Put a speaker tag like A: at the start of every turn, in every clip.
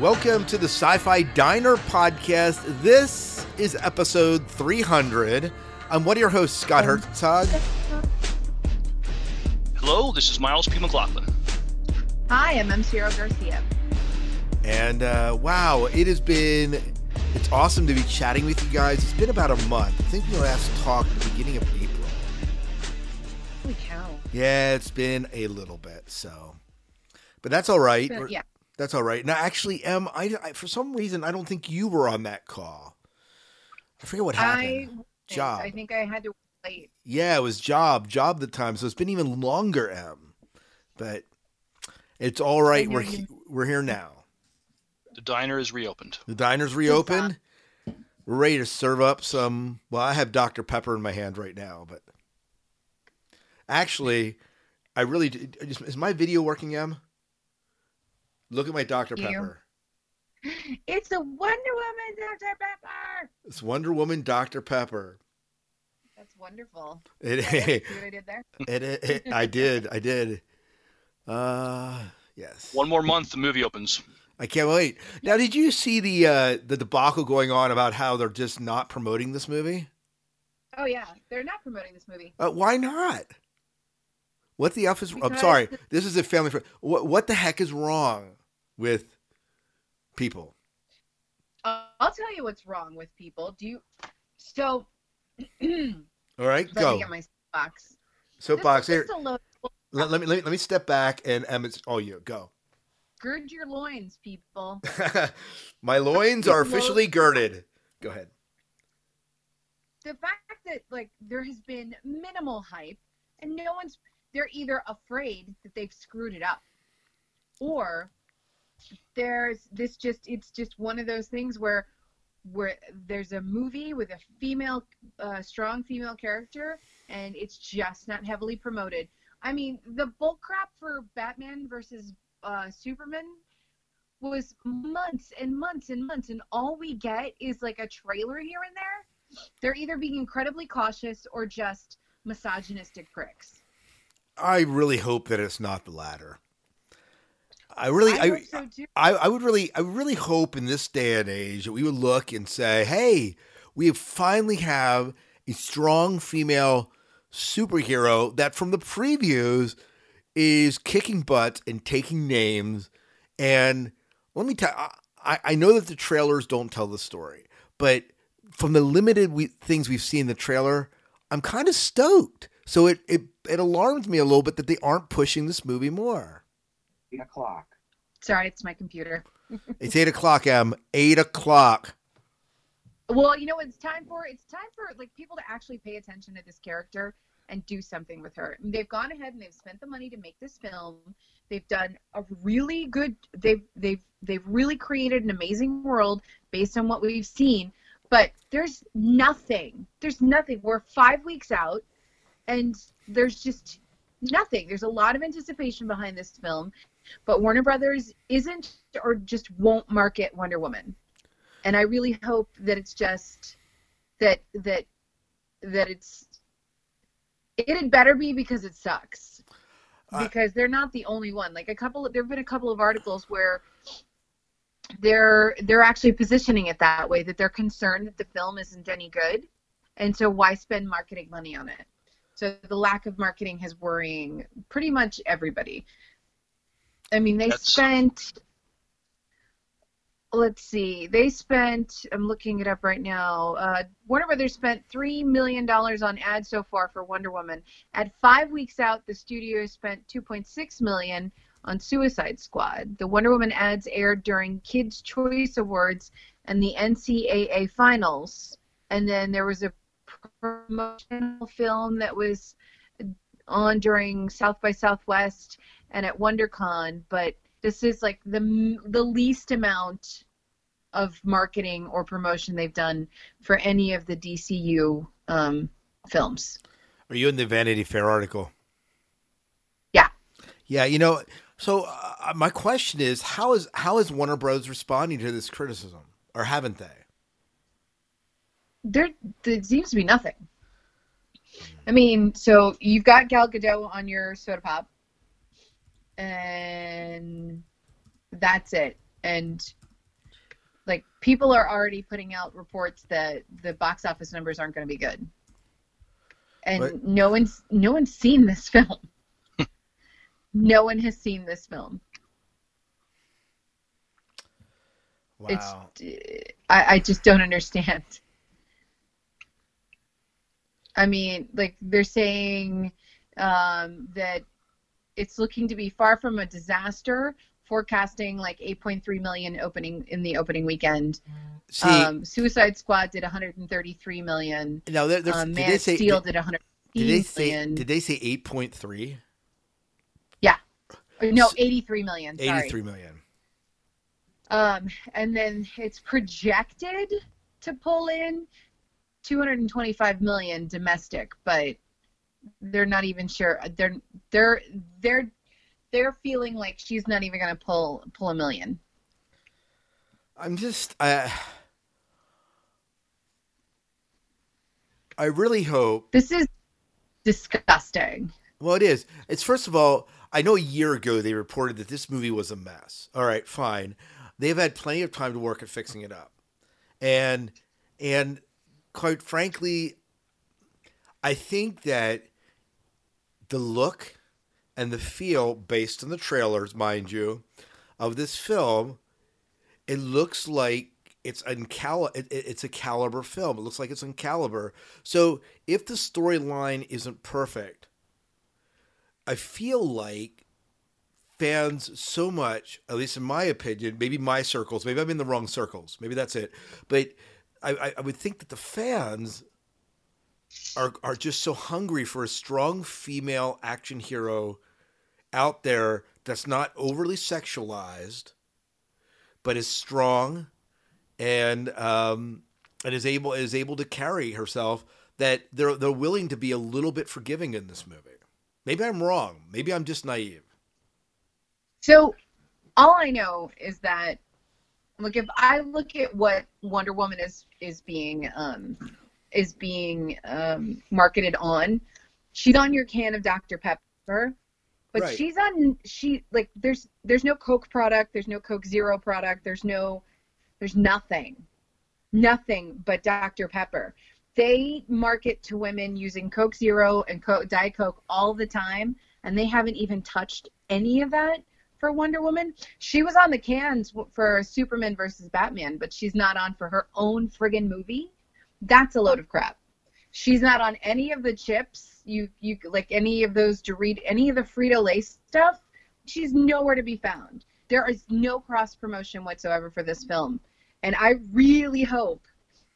A: Welcome to the Sci Fi Diner podcast. This is episode 300. I'm one of your hosts, Scott Herzog.
B: Hello, this is Miles P. McLaughlin.
C: Hi, I'm M. Ciro Garcia.
A: And uh, wow, it has been, it's awesome to be chatting with you guys. It's been about a month. I think we last talked at the beginning of April.
C: Holy cow.
A: Yeah, it's been a little bit, so. But that's all right.
C: But, yeah.
A: That's all right. Now, actually, Em, I, I, for some reason, I don't think you were on that call. I forget what happened.
C: I,
A: job.
C: I think I had to wait.
A: Yeah, it was job, job the time. So it's been even longer, Em. But it's all right. We're he, we're here now.
B: The diner is reopened.
A: The diner's reopened. We're ready to serve up some. Well, I have Dr. Pepper in my hand right now, but actually, I really just is my video working, Em? Look at my Dr.
C: You.
A: Pepper.
C: It's a Wonder Woman Dr. Pepper.
A: It's Wonder Woman Dr. Pepper.
C: That's wonderful.
A: It,
C: Yeah, see what I did there?
A: it, it, it- I did. I did. Uh, yes.
B: One more month, the movie opens.
A: I can't wait. Now, did you see the uh, the debacle going on about how they're just not promoting this movie?
C: Oh yeah, they're not promoting this movie.
A: Uh, why not? What the f is? I'm sorry. This is a family. Fr- what what the heck is wrong with people?
C: Uh, I'll tell you what's wrong with people. Do you? So,
A: All right,
C: me
A: go.
C: get my box.
A: Soapbox
C: This
A: here.
C: is just a load.
A: Let, let me let me let me step back and um, it's all you. Go.
C: Gird your loins, people.
A: My loins are officially girded. Go ahead.
C: the fact that like there has been minimal hype and no one's they're either afraid that they've screwed it up or there's this just it's just one of those things where where there's a movie with a female uh, strong female character and it's just not heavily promoted i mean the bull crap for batman versus uh, superman was months and months and months and all we get is like a trailer here and there they're either being incredibly cautious or just misogynistic pricks.
A: I really hope that it's not the latter. I really,
C: I
A: I,
C: hope so.
A: I, I would really, I really hope in this day and age that we would look and say, "Hey, we finally have a strong female superhero that, from the previews, is kicking butt and taking names." And let me tell, I, I know that the trailers don't tell the story, but from the limited we, things we've seen in the trailer, I'm kind of stoked. So it, it it alarms me a little bit that they aren't pushing this movie more.
D: Eight o'clock.
C: Sorry, it's my computer.
A: It's eight o'clock, M. Eight o'clock.
C: Well, you know what it's time for? It's time for like people to actually pay attention to this character and do something with her. They've gone ahead and they've spent the money to make this film. They've done a really good they've they've they've really created an amazing world based on what we've seen, but there's nothing. There's nothing. We're 5 weeks out and there's just nothing. There's a lot of anticipation behind this film, but Warner Brothers isn't or just won't market Wonder Woman. And I really hope that it's just that that that it's it had better be because it sucks.
A: Uh,
C: Because they're not the only one. Like a couple there've been a couple of articles where they're they're actually positioning it that way that they're concerned that the film isn't any good and so why spend marketing money on it so the lack of marketing has worrying pretty much everybody i mean they
B: That's-
C: spent let's see they spent i'm looking it up right now uh, warner brothers spent $3 million on ads so far for wonder woman at five weeks out the studio spent 2.6 million on Suicide Squad. The Wonder Woman ads aired during Kids' Choice Awards and the NCAA Finals. And then there was a promotional film that was on during South by Southwest and at WonderCon. But this is like the the least amount of marketing or promotion they've done for any of the DCU um, films.
A: Are you in the Vanity Fair article?
C: Yeah.
A: Yeah, you know. So uh, my question is, how is how is Warner Bros. responding to this criticism, or haven't they?
C: there there seems to be nothing. I mean, so you've got Gal Gadot on your soda pop, and that's it. And like people are already putting out reports that the box office numbers aren't going to be good, and
A: Right.
C: no one's no one's seen this film. no one has seen this film.
A: Wow.
C: It's I, I just don't understand. I mean, like they're saying um, that it's looking to be far from a disaster, forecasting like 8.3 million opening in the opening weekend.
A: See,
C: um, Suicide Squad did 133 million.
A: No, there- there's,
C: Um,
A: did
C: Man
A: they
C: of
A: say
C: Steel
A: did,
C: did 100
A: did they say
C: million.
A: did they say eight point three?
C: no, 83 million. Sorry.
A: Eighty-three million.
C: Um, and then it's projected to pull in 225 million domestic, but they're not even sure. They're they're they're they're feeling like she's not even going to pull pull a million.
A: I'm just I I really hope
C: This is disgusting.
A: Well, it is. It's first of all, I know a year ago they reported that this movie was a mess. All right, fine. They've had plenty of time to work at fixing it up. And and quite frankly, I think that the look and the feel based on the trailers, mind you, of this film, it looks like it's it, it- it's a caliber film. It looks like it's in caliber. So if the storyline isn't perfect, I feel like fans so much, at least in my opinion, maybe my circles, maybe I'm in the wrong circles, maybe that's it. But I, I would think that the fans are are just so hungry for a strong female action hero out there that's not overly sexualized, but is strong and um, and is able is able to carry herself. That they're they're willing to be a little bit forgiving in this movie. Maybe I'm wrong. Maybe I'm just naive.
C: So all I know is that look if I look at what Wonder Woman is is being um is being um marketed on, she's on your can of Dr. Pepper. But
A: Right.
C: she's on she like there's there's no Coke product, there's no Coke Zero product, there's no there's nothing. Nothing but Dr. Pepper. They market to women using Coke Zero and Coke, Diet Coke all the time, and they haven't even touched any of that for Wonder Woman. She was on the cans for Superman versus Batman, but she's not on for her own friggin' movie. That's a load of crap. She's not on any of the chips. You you like any of those to read any of the Frito Lay stuff. She's nowhere to be found. There is no cross promotion whatsoever for this film, and I really hope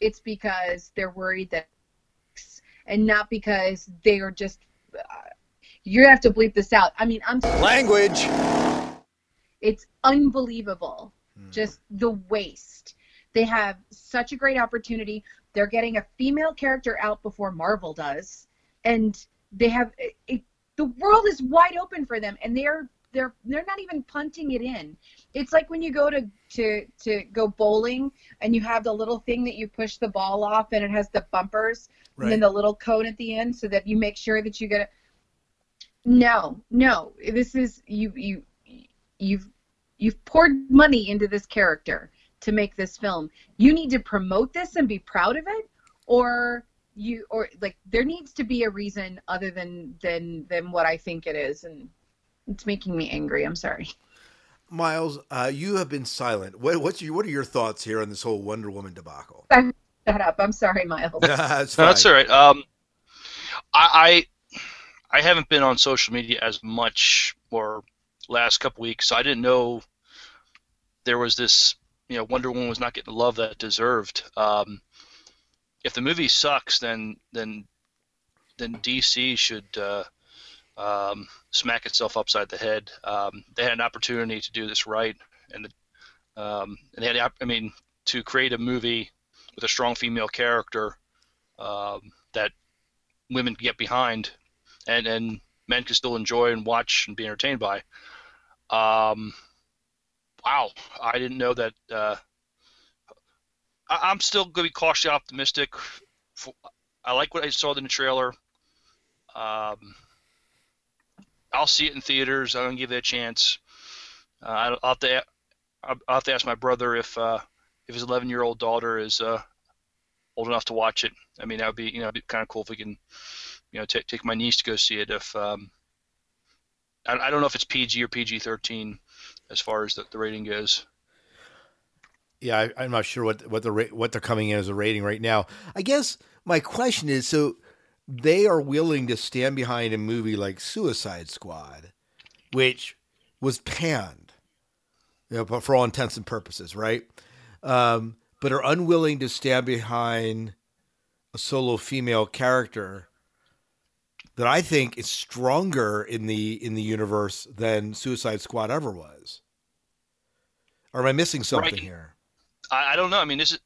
C: it's because they're worried that, and not because they are just. Uh, you have to bleep this out. I mean, I'm
D: Language.
C: it's unbelievable. Just the waste. They have such a great opportunity. They're getting a female character out before Marvel does, and they have it, it, the world is wide open for them, and they're they're they're not even punting it in. It's like when you go to to to go bowling and you have the little thing that you push the ball off, and it has the bumpers, and then the little cone at the end, so that you make sure that you get it. No, no, this is you you you've you've poured money into this character to make this film. You need to promote this and be proud of it, or you or like there needs to be a reason other than than than what I think it is, and it's making me angry. I'm sorry.
A: Miles, uh, you have been silent. What, what's your, what are your thoughts here on this whole Wonder Woman debacle?
C: Shut up. I'm sorry, Miles.
A: That's
B: No, that's all right. Um, I, I I haven't been on social media as much or last couple weeks, so I didn't know there was this. You know, Wonder Woman was not getting the love that it deserved. Um, if the movie sucks, then then then DC should uh, um, smack itself upside the head. Um, they had an opportunity to do this right, and um, and they had, I mean, to create a movie with a strong female character um, that women can get behind, and and men can still enjoy and watch and be entertained by. Wow, I didn't know that. Uh, I, I'm still going to be cautiously optimistic. I like what I saw in the trailer. Um, I'll see it in theaters. I'm gonna give it a chance. Uh, I'll, have to. I'll have to ask my brother if uh, if his 11 year old daughter is uh, old enough to watch it. I mean, that would be you know kind of cool if we can you know take take my niece to go see it. If um, I, I don't know if it's PG or PG 13 as far as the, the rating goes.
A: Yeah, I, am not sure what what the what they're coming in as a rating right now. I guess my question is so they are willing to stand behind a movie like Suicide Squad, which was panned, you know, for all intents and purposes, right? Um, but are unwilling to stand behind a solo female character that I think is stronger in the in the universe than Suicide Squad ever was. Or am I missing something right. here?
B: I, I don't know. I mean, this is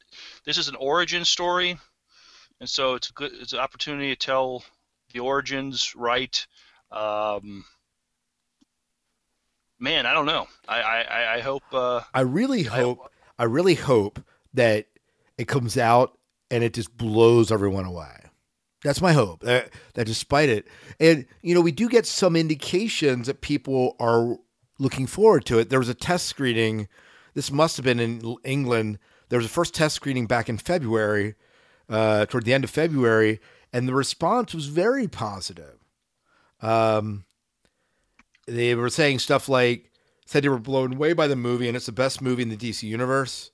B: this is an origin story, and so it's a good it's an opportunity to tell the origins right. Um, man, I don't know. I I, I hope. Uh,
A: I really hope. I, I really hope that it comes out and it just blows everyone away. That's my hope. That, that despite it, and you know, we do get some indications that people are looking forward to it. There was a test screening this must have been in England. There was a first test screening back in February, uh, toward the end of February, and the response was very positive. Um, they were saying stuff like, said they were blown away by the movie, and it's the best movie in the DC universe.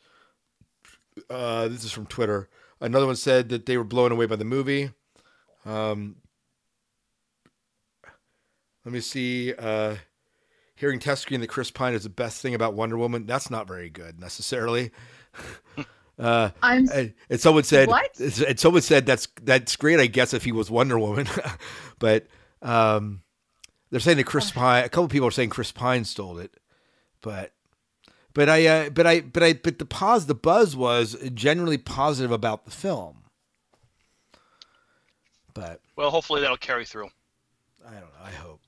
A: Uh, this is from Twitter. Another one said that they were blown away by the movie. Um, let me see. Uh, hearing test screen that Chris Pine is the best thing about Wonder Woman, that's not very good necessarily. Uh, I'm, and, someone said, what? and someone said that's that's great. I guess if he was Wonder Woman, but um, they're saying that Chris Pine. A couple people are saying Chris Pine stole it, but but I uh, but I but I but the pause the buzz was generally positive about the film. But
B: well, hopefully that'll carry through.
A: I don't know. I hope.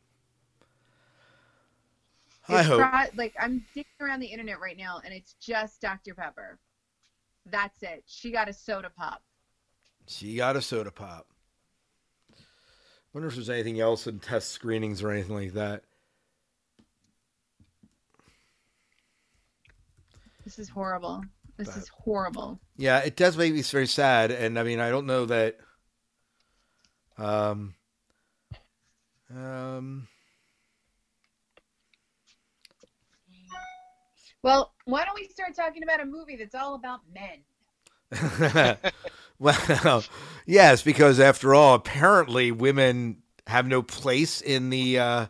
C: I hope. like I'm digging around the internet right now, and it's just Dr Pepper. That's it. She got a soda pop.
A: She got a soda pop. Wonder if there's anything else in test screenings or anything like that.
C: This is horrible. This but, is horrible.
A: Yeah, it does make me very sad, and I mean, I don't know that. Um. Um.
C: Well, why don't we start talking about a movie that's all about men?
A: well, yes, because after all, apparently women have no place in the uh,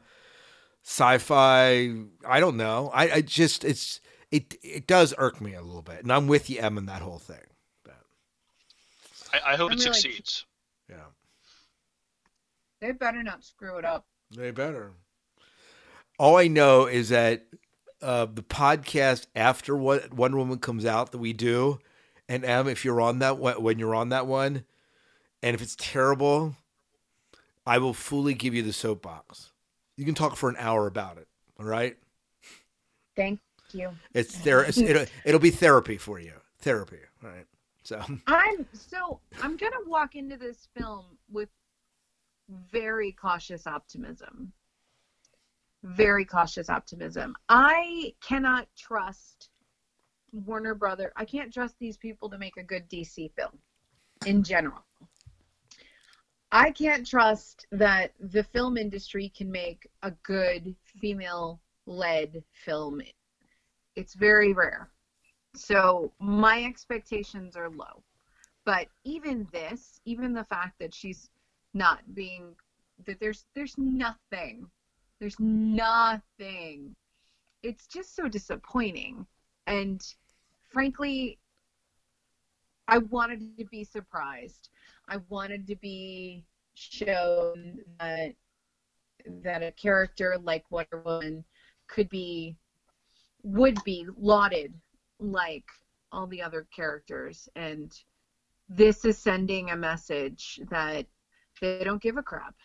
A: sci-fi. I don't know. I, I, just it's it it does irk me a little bit, and I'm with you, Em, in that whole thing. But,
B: I, I hope I'm it really, succeeds.
A: Yeah.
C: They better not screw it up.
A: They better. All I know is that uh, the podcast after what Wonder Woman comes out that we do, and Em, if you're on that one, when you're on that one, and if it's terrible, I will fully give you the soapbox. You can talk for an hour about it. All right.
C: Thank you.
A: It's there. It'll, it'll be therapy for you. Therapy. All right. So
C: I'm so I'm gonna walk into this film with very cautious optimism very cautious optimism. I cannot trust Warner Brother. I can't trust these people to make a good DC film in general. I can't trust that the film industry can make a good female led film. It's very rare. So my expectations are low. But even this, even the fact that she's not being that there's there's nothing there's nothing. It's just so disappointing. And frankly, I wanted to be surprised. I wanted to be shown that that a character like Wonder Woman could be would be lauded like all the other characters and this is sending a message that they don't give a crap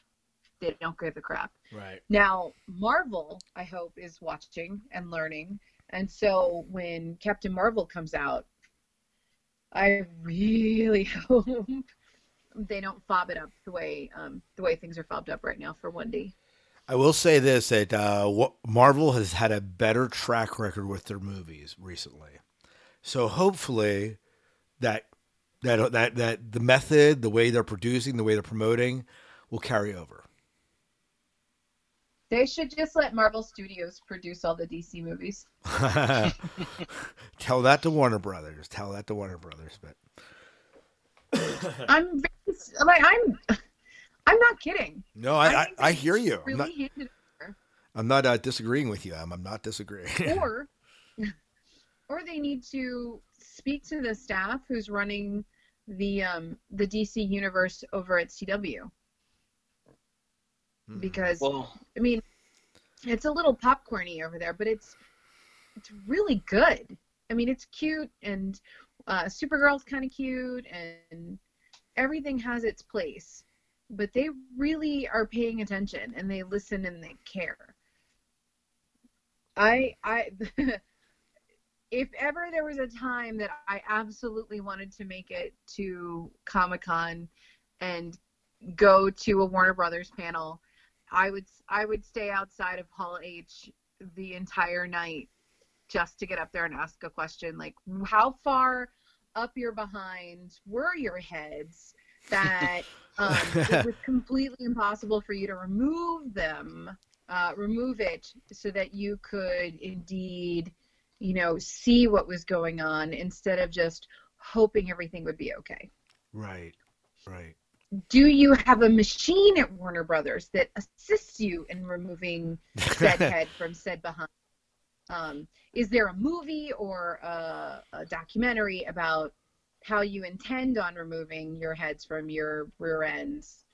C: they don't give a crap.
A: Right.
C: Now, Marvel, I hope, is watching and learning. And so when Captain Marvel comes out, I really hope they don't fob it up the way um, the way things are fobbed up right now for Wendy.
A: I will say this: that uh, Marvel has had a better track record with their movies recently. So hopefully that that that that the method, the way they're producing, the way they're promoting, will carry over.
C: They should just let Marvel Studios produce all the DC movies.
A: Tell that to Warner Brothers. Tell that to Warner Brothers.
C: But I'm like I'm I'm not kidding.
A: no, I I, I hear you. I'm not,
C: Really handed it
A: I'm not uh, disagreeing with you. I'm, I'm not disagreeing.
C: or or they need to speak to the staff who's running the um the DC universe over at CW
A: Hmm.
C: because
B: Well,
C: I mean it's a little popcorny over there, but it's it's really good. I mean, it's cute and uh, Supergirl's kind of cute and everything has its place, but they really are paying attention and they listen and they care. I I if ever there was a time that I absolutely wanted to make it to Comic Con and go to a Warner Brothers panel, I would I would stay outside of Hall H the entire night just to get up there and ask a question like how far up your behind were your heads that um, it was completely impossible for you to remove them uh, remove it so that you could indeed you know see what was going on instead of just hoping everything would be okay
A: right, right.
C: do you have a machine at Warner Brothers that assists you in removing said head from said behind? Um, is there a movie or a, a documentary about how you intend on removing your heads from your rear ends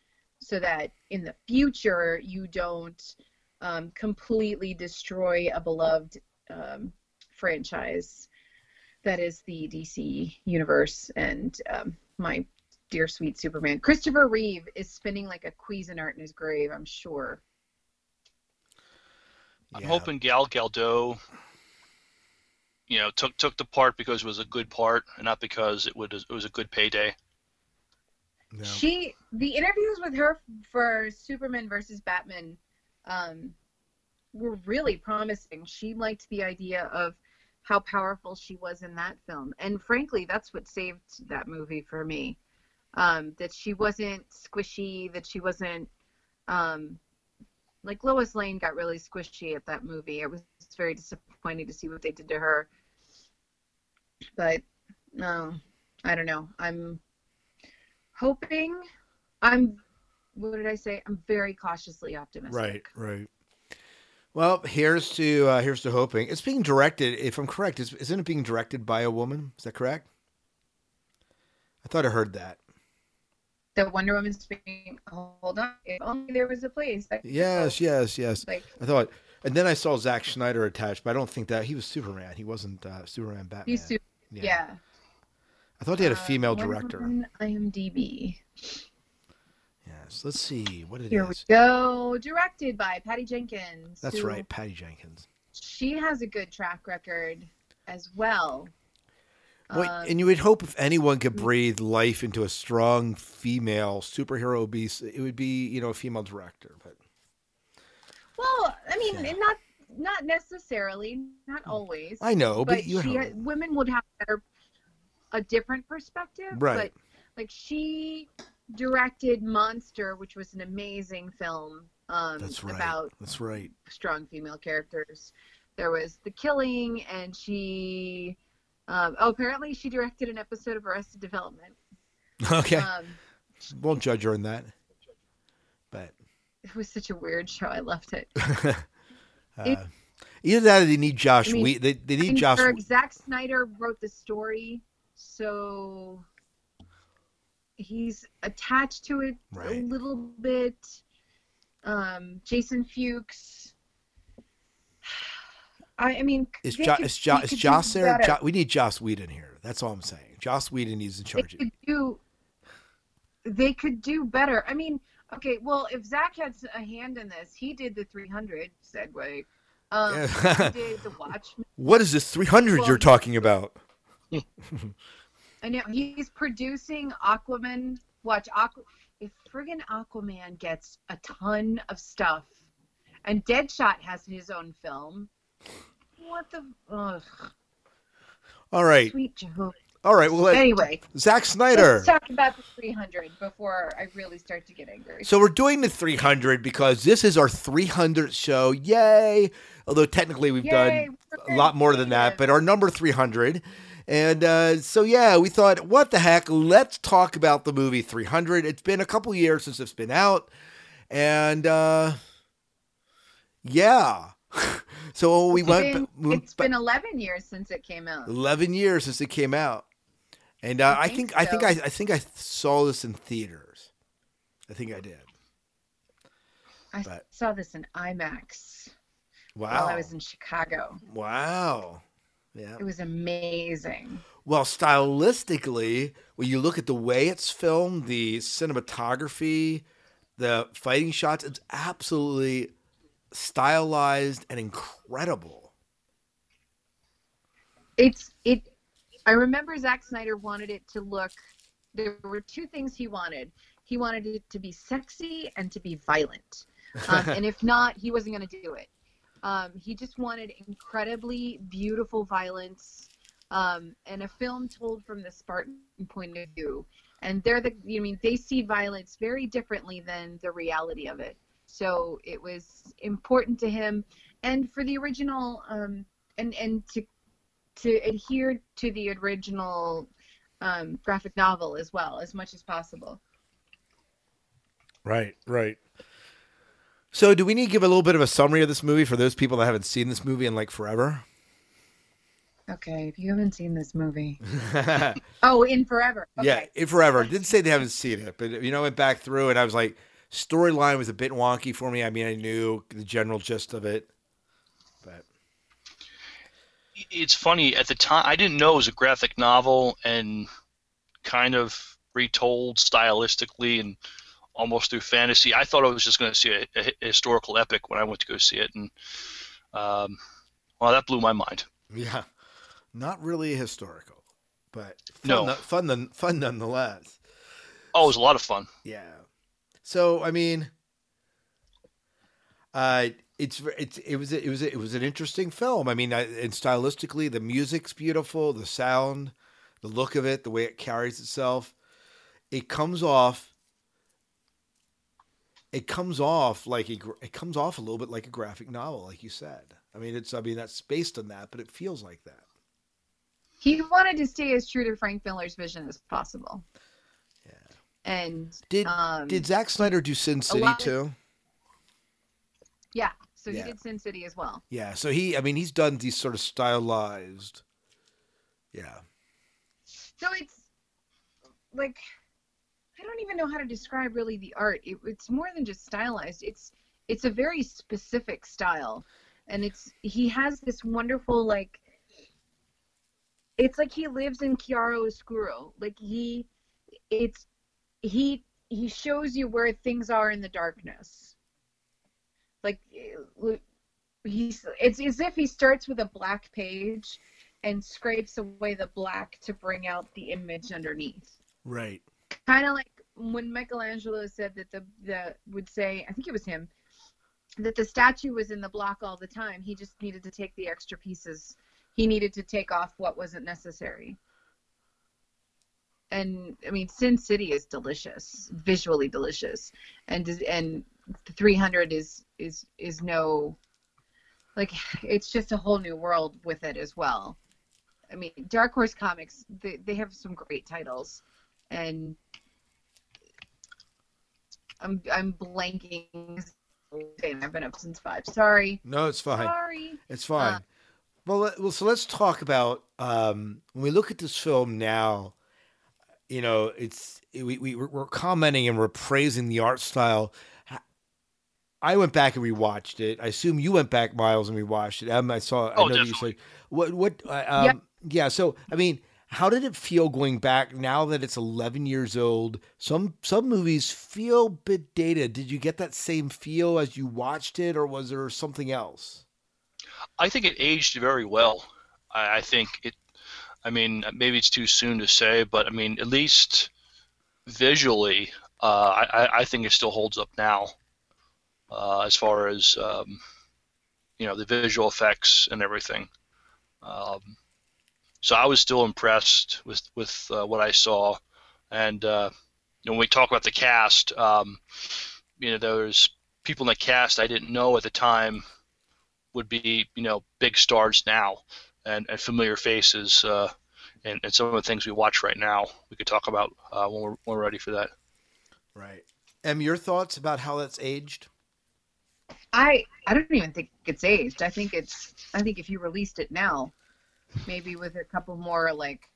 C: so that in the future you don't um, completely destroy a beloved um, franchise that is the DC universe and um, my dear sweet Superman. Christopher Reeve is spinning like a Cuisinart in his grave, I'm sure.
B: I'm
A: Yeah.
B: hoping Gal Gadot, you know, took took the part because it was a good part and not because it would it was a good payday.
A: No.
C: She the interviews with her for Superman versus Batman um, were really promising. She liked the idea of how powerful she was in that film, and frankly, that's what saved that movie for me. Um, that she wasn't squishy, that she wasn't um, like Lois Lane got really squishy at that movie. It was very disappointing to see what they did to her. But no, I don't know. I'm hoping. I'm. What did I say? I'm very cautiously optimistic.
A: Right, right. Well, here's to uh, here's to hoping. It's being directed. If I'm correct, is, isn't it being directed by a woman? Is that correct? I thought I heard that.
C: The Wonder Woman's being. Hold on. If only there was a place.
A: Yes, yes, yes.
C: Like
A: I thought, and then I saw Zack Snyder attached, but I don't think that he was Superman. He wasn't uh, Superman. Batman.
C: he's super. Yeah.
A: I thought they had a
C: Uh,
A: female
C: Wonder
A: director.
C: IMDb.
A: Yes. Let's see what it
C: Here we go. Directed by Patty Jenkins.
A: That's right, Patty Jenkins.
C: She has a good track record as well.
A: Well,
C: Um,
A: and you would hope if anyone could breathe life into a strong female superhero obese, it would be you know a female director. But
C: Well, I mean,
A: Yeah.
C: not not necessarily, not always.
A: I know, but,
C: but
A: you
C: she
A: hope.
C: women would have better a different perspective.
A: Right.
C: But like she directed Monster, which was an amazing film um,
A: That's right.
C: about
A: That's right.
C: strong female characters. There was The Killing, and she. Um, oh, apparently she directed an episode of Arrested Development.
A: Okay,
C: Um,
A: won't judge her on that. But
C: it was such a weird show. I loved it.
A: uh, either that or they need Josh
C: I mean,
A: Wheat. They, they need Josh.
C: Berg, Zack Snyder wrote the story, so he's attached to it a little bit. Um, Jason Fuchs. I, I mean,
A: Is
C: they
A: jo-
C: could-
A: is, jo-
C: they
A: is Joss there? Jo- we need Joss Whedon here. That's all I'm saying. Joss Whedon needs in
C: They
A: charge.
C: could do. They could do better. I mean, okay. Well, if Zach had a hand in this, he did the 300 segue. Um, he did the Watchmen.
A: what is this 300
C: Well,
A: you're talking about?
C: I know he's producing Aquaman. Watch Aqu. If friggin' Aquaman gets a ton of stuff, and Deadshot has his own film, what the? Ugh.
A: All right.
C: Sweet Jehovah.
A: All right. Well,
C: Anyway,
A: Zack Snyder.
C: let's talk about the 300 before I really start to get angry.
A: So we're doing the 300 because this is our 300th show. Yay! Although technically we've
C: Yay,
A: done a lot more than that, but our number 300. And uh, so yeah, we thought, what the heck? Let's talk about the movie 300. It's been a couple years since it's been out, and uh, yeah. so we
C: It's
A: went.
C: been,
A: we
C: it's been 11 years since it came out.
A: 11 years since it came out, and uh,
C: I
A: I
C: think
A: think I think I,
C: so.
A: I think I saw this in theaters. I think I did.
C: I
A: but-
C: saw this in IMAX
A: Wow!
C: while I was in Chicago.
A: Wow. Yeah.
C: It was amazing.
A: Well, stylistically, when you look at the way it's filmed, the cinematography, the fighting shots, it's absolutely stylized and incredible.
C: It's it. I remember Zack Snyder wanted it to look. There were two things he wanted. He wanted it to be sexy and to be violent. Um, and if not, he wasn't going to do it. Um, he just wanted incredibly beautiful violence um, and a film told from the Spartan point of view. And they're the, you mean, they see violence very differently than the reality of it. So it was important to him, and for the original, um, and and to to adhere to the original um, graphic novel as well as much as possible.
A: Right, right. So, do we need to give a little bit of a summary of this movie for those people that haven't seen this movie in like forever?
C: Okay, if you haven't seen this movie, oh, in forever. Okay.
A: Yeah, in forever. Didn't say they haven't seen it, but you know, I went back through and I was like, storyline was a bit wonky for me. I mean, I knew the general gist of it, but
B: It's funny at the time I didn't know it was a graphic novel and kind of retold stylistically and almost through fantasy. I thought I was just going to see a, a historical epic when I went to go see it, and um, well, that blew my mind.
A: yeah, not really historical, but fun,
B: No.
A: fun, fun nonetheless.
B: Oh, it was a lot of fun.
A: Yeah. So I mean, uh, it's it's it was it was it was an interesting film. I mean, I, and stylistically, the music's beautiful, the sound, the look of it, the way it carries itself, it comes off. It comes off like a, it comes off a little bit like a graphic novel, like you said. I mean, it's I mean that's based on that, but it feels like that.
C: He wanted to stay as true to Frank Miller's vision as possible.
A: Yeah.
C: And
A: Did
C: um,
A: did Zack Snyder do Sin City
C: lot of-
A: too?
C: yeah, so
A: Yeah.
C: he did Sin City as well.
A: Yeah, so he, I mean, he's done these sort of stylized. Yeah.
C: So it's like I don't even know how to describe really the art. It, it's more than just stylized. It's it's a very specific style, and it's he has this wonderful like. It's like he lives in chiaroscuro. Like he, it's he he shows you where things are in the darkness. Like he's it's as if he starts with a black page and scrapes away the black to bring out the image underneath.
A: Right.
C: Kind of like when Michelangelo said that the the would say, I think it was him, that the statue was in the block all the time. He just needed to take the extra pieces. He needed to take off what wasn't necessary. And I mean, Sin City is delicious, visually delicious, and and 300 is is is no like it's just a whole new world with it as well. I mean, Dark Horse Comics, they, they have some great titles, and I'm I'm blanking. I've been up since five. Sorry.
A: No, it's fine.
C: Sorry.
A: It's fine.
C: Uh,
A: well, let, well, so let's talk about um, when we look at this film now. You know, it's we, we we're commenting and we're praising the art style. I went back and rewatched it. I assume you went back, Miles, and rewatched it. Em, I saw.
B: Oh, I
A: know that you said what what. Uh, um,
C: Yep.
A: Yeah. So I mean, how did it feel going back now that it's 11 years old? Some some movies feel a bit dated. Did you get that same feel as you watched it, or was there something else?
B: I think it aged very well. I, I think it. I mean, maybe it's too soon to say, but I mean, at least visually, uh, I, I think it still holds up now. Uh, as far as um, you know, the visual effects and everything. Um, so I was still impressed with with uh, what I saw, and uh, when we talk about the cast, um, you know, there's people in the cast I didn't know at the time would be you know big stars now and, and familiar faces uh, and, and some of the things we watch right now. We could talk about uh, when, we're, when we're ready for that.
A: Right. Em your thoughts about how that's aged?
C: I I don't even think it's aged. I think it's I think if you released it now, maybe with a couple more like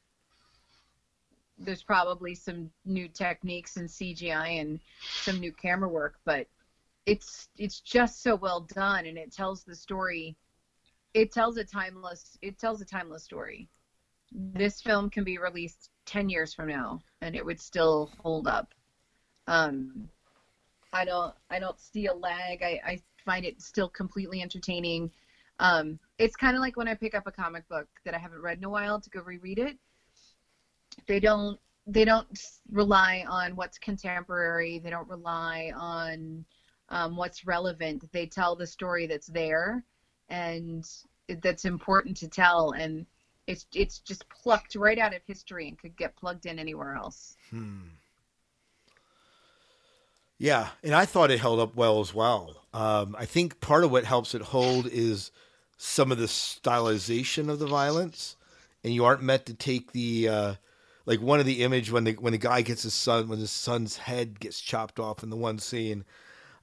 C: there's probably some new techniques in CGI and some new camera work, but it's it's just so well done and it tells the story it tells a timeless it tells a timeless story. This film can be released 10 years from now and it would still hold up. Um I don't I don't see a lag. I, I find it still completely entertaining. Um, it's kind of like when I pick up a comic book that I haven't read in a while to go reread it. They don't they don't rely on what's contemporary. They don't rely on um, what's relevant. They tell the story that's there and that's important to tell, and it's it's just plucked right out of history and could get plugged in anywhere else.
A: Hmm. Yeah, and I thought it held up well as well. Um, I think part of what helps it hold is some of the stylization of the violence, and you aren't meant to take the uh, like one of the image when the when the guy gets his son when his son's head gets chopped off in the one scene.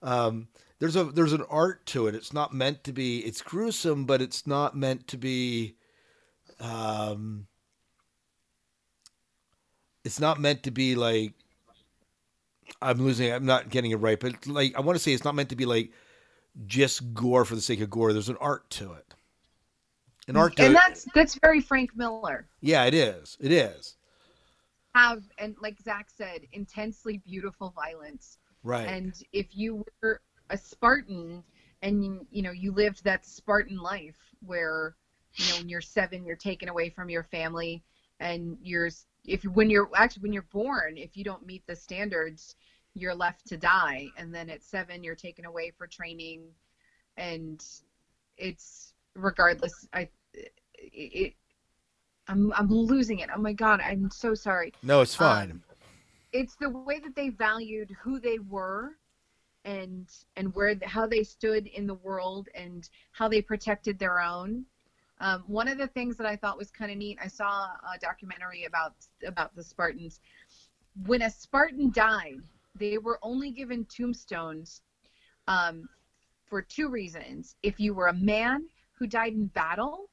A: Um, there's a there's an art to it. It's not meant to be. It's gruesome, but it's not meant to be. Um, it's not meant to be like I'm losing. I'm not getting it right, but like I want to say, it's not meant to be like just gore for the sake of gore. There's an art to it. An art to
C: and that's that's very Frank Miller.
A: Yeah, it is. It is.
C: Have and like Zach said, intensely beautiful violence.
A: Right.
C: And if you were a Spartan and you, you know you lived that Spartan life where you know when you're seven you're taken away from your family and you're if when you're actually when you're born if you don't meet the standards you're left to die and then at seven you're taken away for training and it's regardless i it, i'm i'm losing it oh my god i'm so sorry
A: no, it's fine.
C: Um, it's the way that they valued who they were and and where how they stood in the world and how they protected their own um, one of the things that I thought was kind of neat, I saw a documentary about about the Spartans. When a Spartan died, they were only given tombstones um, for two reasons: if you were a man who died in battle,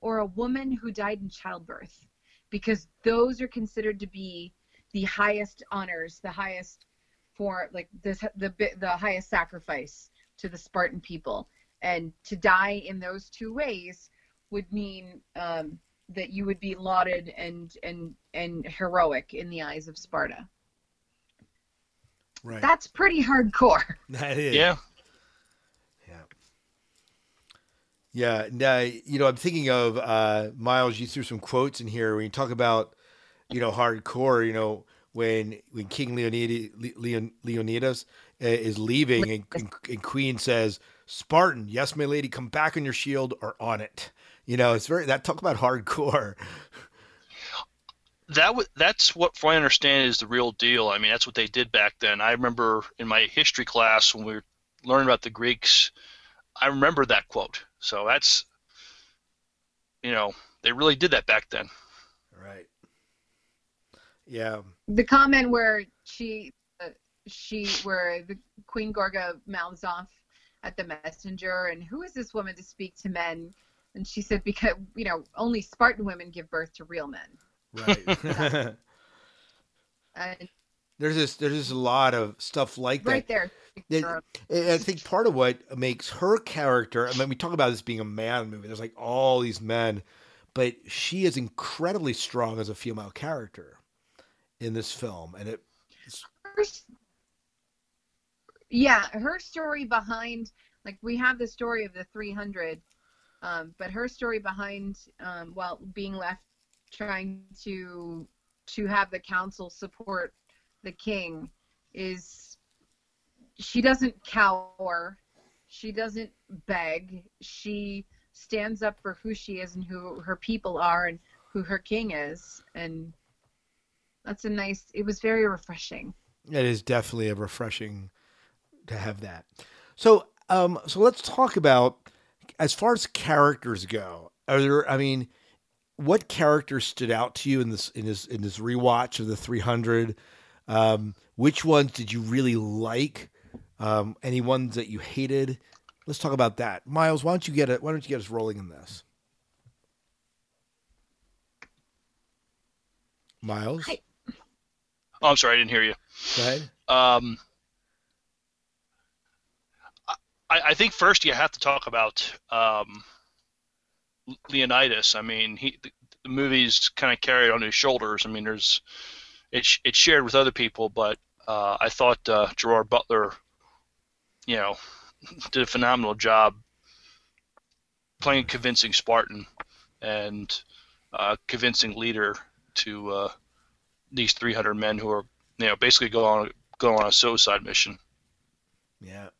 C: or a woman who died in childbirth, because those are considered to be the highest honors, the highest for like the the the highest sacrifice to the Spartan people, and to die in those two ways would mean um, that you would be lauded and and and heroic in the eyes of Sparta.
A: Right.
C: That's pretty hardcore.
A: That is.
B: yeah
A: Yeah. Yeah. Now, you know, I'm thinking of uh, Miles. You threw some quotes in here when you talk about, you know, hardcore. You know, when when King Leonidas, Leon, Leonidas uh, is leaving, and, and, and Queen says, "Spartan, yes, my lady, come back on your shield or on it." You know, it's very that talk about hardcore.
B: that w- that's what from what I understand is the real deal. I mean, that's what they did back then. I remember in my history class when we were learning about the Greeks, I remember that quote. So that's you know, they really did that back then.
A: Right. Yeah.
C: The comment where she uh, she where the Queen Gorgo mouths off at the messenger and who is this woman to speak to men? And she said, because, you know, only Spartan women give birth to real men.
A: Right.
C: and
A: there's this there's just a lot of stuff like
C: right
A: that.
C: Right there.
A: It, I think part of what makes her character, I mean, we talk about this being a man movie. There's like all these men, but she is incredibly strong as a female character in this film, and it.
C: Her, yeah, her story behind, like we have the story of the 300, um, but her story behind, um, while being left trying to to have the council support the king, is she doesn't cower, she doesn't beg, she stands up for who she is and who her people are and who her king is, and that's a nice. It was very refreshing.
A: It is definitely a refreshing to have that. So, um, so let's talk about as far as characters go. Are there? I mean, what characters stood out to you in this in this in this rewatch of the 300? Um, which ones did you really like? Um, any ones that you hated? Let's talk about that. Miles, why don't you get it? Why don't you get us rolling in this? Miles,
C: Hi.
B: Oh, I'm sorry, I didn't hear you.
A: go ahead.
B: Um, I, I think first you have to talk about um, Leonidas. I mean, he the, the movie's kind of carried on his shoulders. I mean, there's it's it's shared with other people, but uh, I thought uh, Gerard Butler, you know, did a phenomenal job playing a convincing Spartan and uh, convincing leader to uh, these 300 men who are you know basically go on go on a suicide mission.
A: Yeah.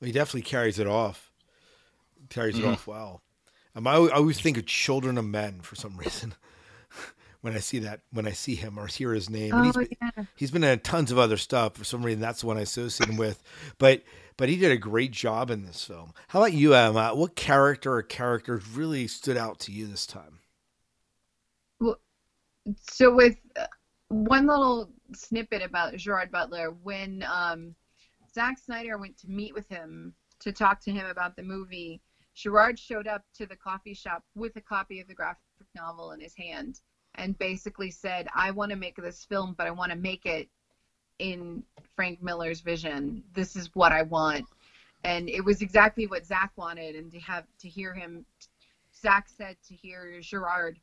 A: Well, he definitely carries it off. Carries it
B: Mhm.
A: off well. Um, I, I always think of Children of Men for some reason when I see that when I see him or hear his name.
C: Oh
A: he's been,
C: yeah.
A: he's been in tons of other stuff for some reason. That's the one I associate him with. But but he did a great job in this film. How about you, Emma? What character or characters really stood out to you this time?
C: Well, so with uh, one little snippet about Gerard Butler, when um, Zack Snyder went to meet with him to talk to him about the movie, Gerard showed up to the coffee shop with a copy of the graphic novel in his hand and basically said, "I want to make this film, but I want to make it in Frank Miller's vision. This is what I want." And it was exactly what Zack wanted, and to have to hear him, Zack said to hear Gerard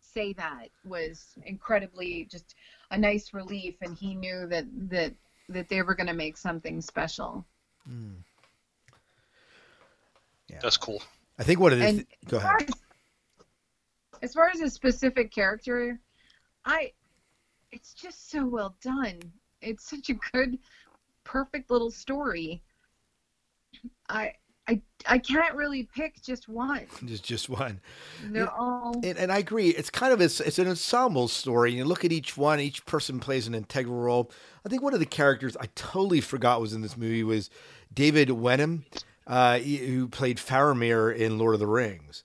C: say that was incredibly just a nice relief and he knew that that that they were going to make something special hmm.
A: Yeah.
B: That's cool.
A: I think what it is.
C: and
A: go ahead.
C: as, as far as a specific character i it's just so well done it's such a good perfect little story i i i can't really pick just one
A: Just just one.
C: they're all
A: And, and I agree. It's kind of a, it's an ensemble story. You look at each one. Each person plays an integral role. I think one of the characters I totally forgot was in this movie was David Wenham, uh, who played Faramir in Lord of the Rings.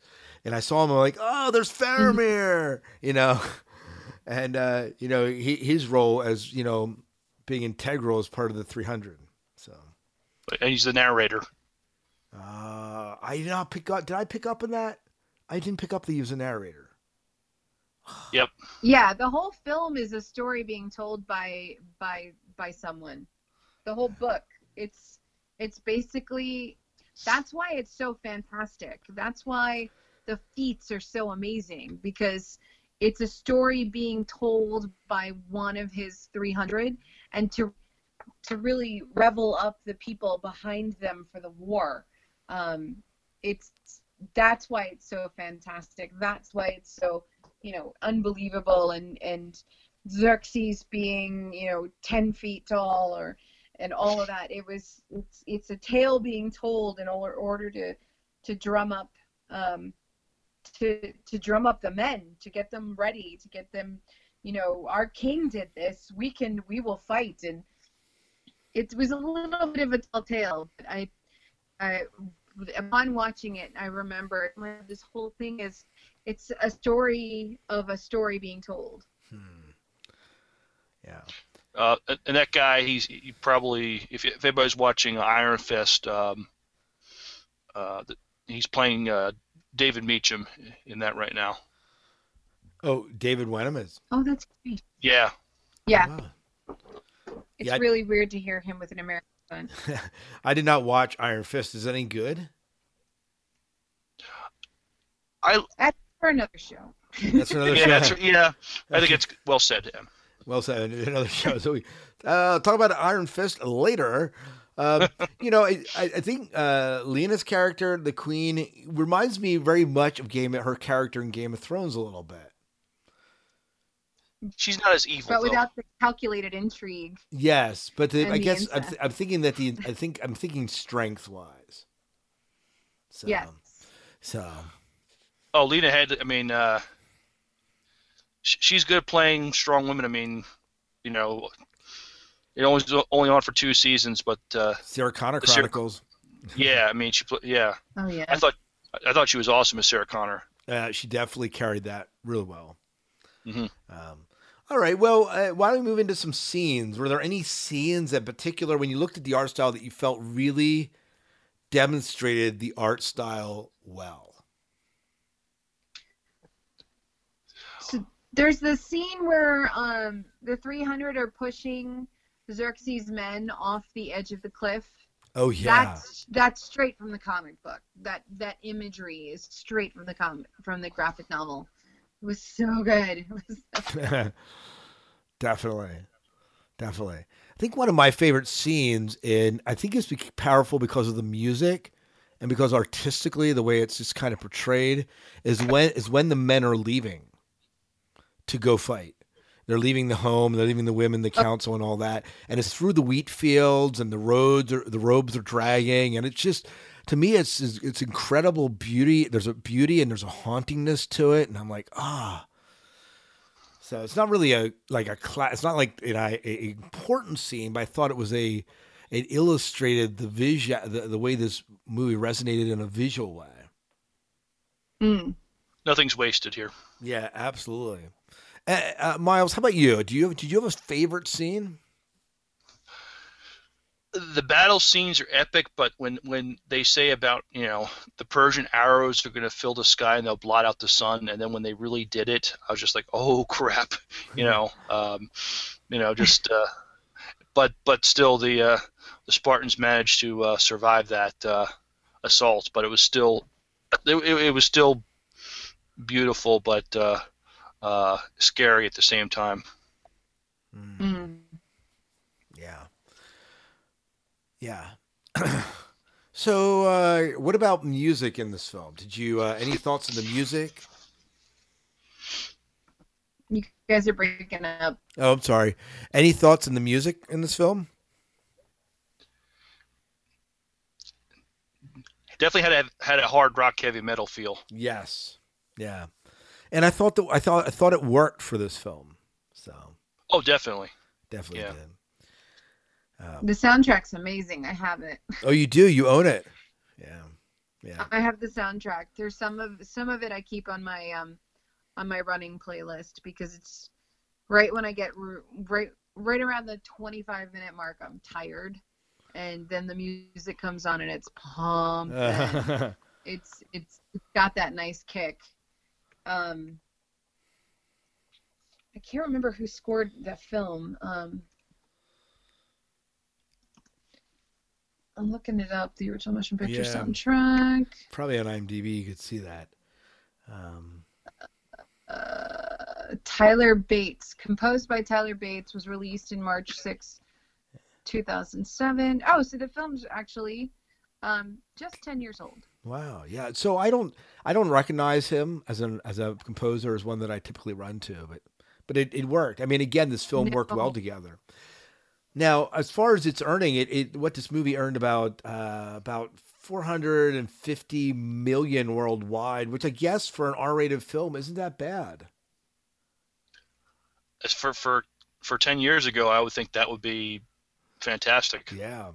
A: And I saw him. I'm like, oh, there's Faramir. You know, and uh, you know he, his role as you know being integral as part of the 300. So
B: And he's the narrator.
A: uh, I did not pick up. Did I pick up on that? I didn't pick up that he was a narrator.
B: Yep.
C: Yeah, the whole film is a story being told by by by someone. The whole book. It's it's basically that's why it's so fantastic. That's why the feats are so amazing because it's a story being told by one of his 300 and to to really revel up the people behind them for the war. Um, it's that's why it's so fantastic. That's why it's so you know unbelievable and and Xerxes being you know 10 feet tall or and all of that it was it's it's a tale being told in order, to to drum up um to to drum up the men to get them ready to get them you know our king did this we can we will fight and it was a little bit of a tall tale but I I upon watching it I remember this whole thing is it's a story of a story being told.
A: Hmm. Yeah.
B: Uh, and- and that guy, he's he probably if, if anybody's watching Iron Fist, um, uh, th- he's playing uh, David Meachum in that right now.
A: Oh, David Wenham is.
C: Oh, that's great.
B: Yeah,
C: Yeah,
A: Wow.
C: it's
A: Yeah, I-
C: really weird to hear him with an American accent.
A: I did not watch Iron Fist. Is that any good?
B: I That's
C: For another show.
A: That's another
B: yeah,
A: show.
B: that's, yeah. I think it's well said. Tim.
A: Well said. Another show. So we uh, talk about Iron Fist later. Uh, you know, I, I I think uh, Lena's character, the Queen, reminds me very much of Game her character in Game of Thrones a little bit.
B: She's not as evil
C: But
B: though.
C: without the calculated intrigue.
A: Yes, but the,
C: And
A: I
C: the
A: guess I'm, th- I'm thinking that the I think I'm thinking strength wise. So,
C: Yes.
A: So
B: Oh, Lena had. I mean, uh, she's good playing strong women. I mean, you know, it only was only on for two seasons, but uh,
A: Sarah Connor
B: Sarah-
A: Chronicles.
B: yeah, I mean, she pl- yeah.
C: Oh yeah.
B: I thought I thought she was awesome as Sarah Connor.
A: Uh, she definitely carried that really well.
B: Mhm.
A: Um, all right. Well, uh, why don't we move into some scenes? Were there any scenes in particular when you looked at the art style that you felt really demonstrated the art style well?
C: So there's the scene where um the 300 are pushing Xerxes' men off the edge of the cliff.
A: Oh yeah.
C: That's that's straight from the comic book. That that imagery is straight from the comic from the graphic novel. It was so good. Was so-
A: definitely, definitely. I think one of my favorite scenes in I think it's powerful because of the music and because artistically the way it's just kind of portrayed is when is when the men are leaving to go fight. They're leaving the home, they're leaving the women, the council, and all that, and it's through the wheat fields and the roads, are, the robes are dragging, and it's just to me, it's it's incredible beauty. There's a beauty and there's a hauntingness to it, and I'm like, ah. So it's not really a like a class. It's not like an a, a important scene, but I thought it was a it illustrated the vision, the, the way this movie resonated in a visual way.
C: Mm.
B: Nothing's wasted here.
A: Yeah, absolutely. Uh, uh, Miles, how about you? Do you have, you have a favorite scene?
B: the battle scenes are epic, but when when they say about you know the Persian arrows are going to fill the sky and they'll blot out the sun, and then when they really did it, I was just like, oh crap, you know, um, you know, just. Uh, but but still, the uh, the Spartans managed to uh, survive that uh, assault, but it was still it, it was still beautiful, but uh, uh, scary at the same time.
C: Mm.
A: Yeah. Yeah. so, uh, what about music in this film? Did you uh, any thoughts on the music?
C: You guys are breaking up.
A: Oh, I'm sorry. Any thoughts on the music in this film?
B: Definitely had a had a hard rock heavy metal feel.
A: Yes. Yeah. And I thought that I thought I thought it worked for this film. So
B: Oh, definitely.
A: definitely
B: Yeah.
A: did. Um,
C: The soundtrack's amazing. I have it.
A: oh, you do. You own it. Yeah. Yeah.
C: I have the soundtrack. There's some of some of it I keep on my um on my running playlist because it's right when I get r- right right around the 25 minute mark. I'm tired, and then the music comes on and it's pumped. and it's it's it's got that nice kick. Um, I can't remember who scored the film. Um, I'm looking it up. The original motion picture
A: Yeah.
C: soundtrack.
A: Probably on IMDb you could see that. Um,
C: uh, Tyler Bates, composed by Tyler Bates, was released in March 6, 2007. Oh, so the film's actually um, just 10 years old.
A: Wow. Yeah. So I don't I don't recognize him as an as a composer as one that I typically run to, but but it, it worked. I mean, again, this film worked well together. Now, as far as its earning, it, it what this movie earned about uh, about 450 million worldwide, which I guess for an R-rated film isn't that bad.
B: As for for for 10 years ago, I would think that would be fantastic.
A: Yeah,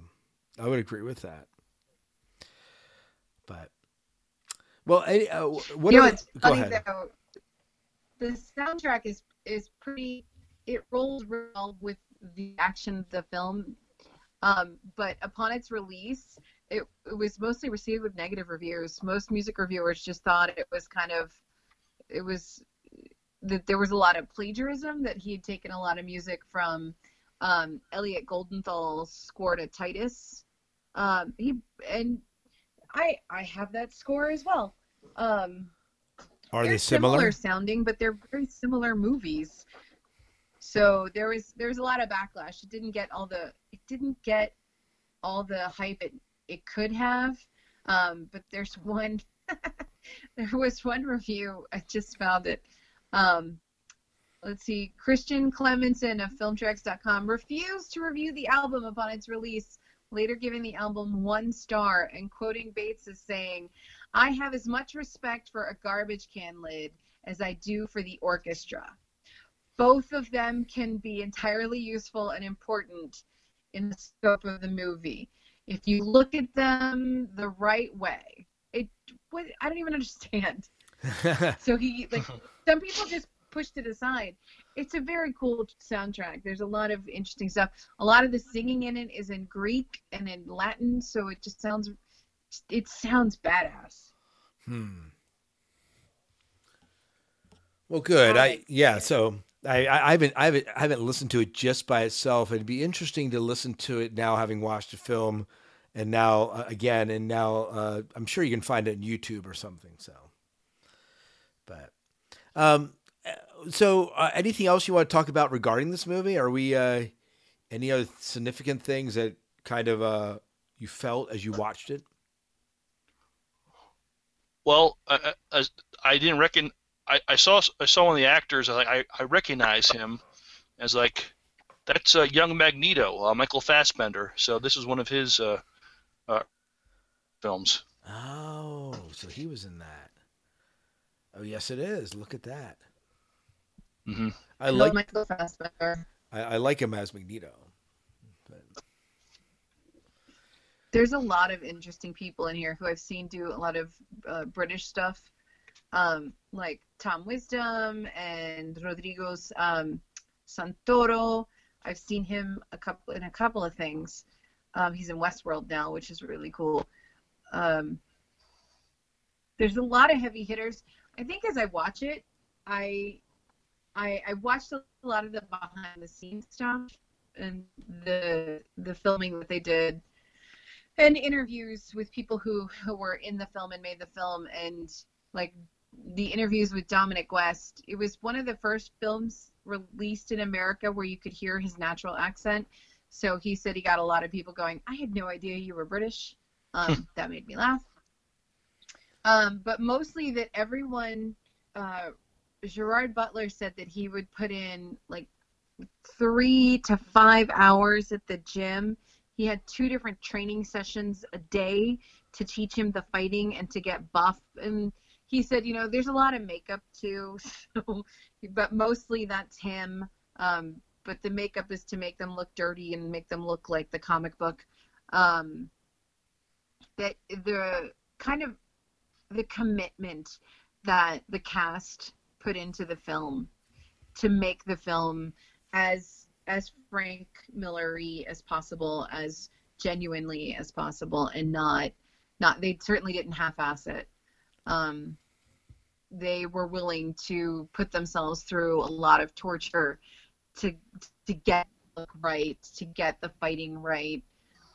A: I would agree with that. But well, any, uh, what
C: you know, it's
A: go
C: funny
A: ahead.
C: though. The soundtrack is is pretty. It rolls well with the action of the film, um, but upon its release, it, it was mostly received with negative reviews. Most music reviewers just thought it was kind of, it was that there was a lot of plagiarism. That he had taken a lot of music from um, Elliot Goldenthal's score to Titus. Um, he and I I have that score as well. Um,
A: Are
C: they're
A: similar?
C: sounding, but they're very similar movies. So there was there was a lot of backlash. It didn't get all the it didn't get all the hype it it could have. Um, but there's one there was one review I just found it. Um, let's see, Christian Clemmensen of FilmTracks.com refused to review the album upon its release, later giving the album one star and quoting Bates as saying, I have as much respect for a garbage can lid as I do for the orchestra. both of them can be entirely useful and important in the scope of the movie if you look at them the right way. It what I don't even understand. so he like some people just pushed it aside. It's a very cool soundtrack. There's a lot of interesting stuff. A lot of the singing in it is in Greek and in Latin, so it just sounds it sounds badass.
A: Hmm. Well, good. I yeah. So I, I haven't I haven't I haven't listened to it just by itself. It'd be interesting to listen to it now, having watched the film, and now uh, again, and now uh, I'm sure you can find it on YouTube or something. So, but um, so uh, anything else you want to talk about regarding this movie? Are we uh, any other significant things that kind of uh, you felt as you watched it?
B: Well, I, I, I didn't reckon. I, I saw I saw one of the actors. I I, recognize him as like that's uh, young Magneto, uh, Michael Fassbender. So this is one of his uh, uh, films.
A: Oh, so he was in that. Oh yes, it is. Look at that.
B: Mm-hmm.
A: I like
C: Michael Fassbender.
A: I, I like him as Magneto. But...
C: There's a lot of interesting people in here who I've seen do a lot of uh, British stuff, um, like Tom Wisdom and Rodrigo's um, Santoro. I've seen him a couple in a couple of things. Um, he's in Westworld now, which is really cool. Um, there's a lot of heavy hitters. I think as I watch it, I I, I watched a lot of the behind the scenes stuff and the the filming that they did and interviews with people who, who were in the film and made the film and like the interviews with Dominic West. It was one of the first films released in America where you could hear his natural accent. So he said he got a lot of people going, I had no idea you were British. Um, that made me laugh. Um, but mostly that everyone uh, Gerard Butler said that he would put in like three to five hours at the gym. He had two different training sessions a day to teach him the fighting and to get buff. And he said, you know, there's a lot of makeup too, so, but mostly that's him. Um, but the makeup is to make them look dirty and make them look like the comic book. Um, that the kind of the commitment that the cast put into the film to make the film as as Frank Millery as possible, as genuinely as possible, and not not they certainly didn't half-ass it. Um, they were willing to put themselves through a lot of torture to to get right, to get the fighting right.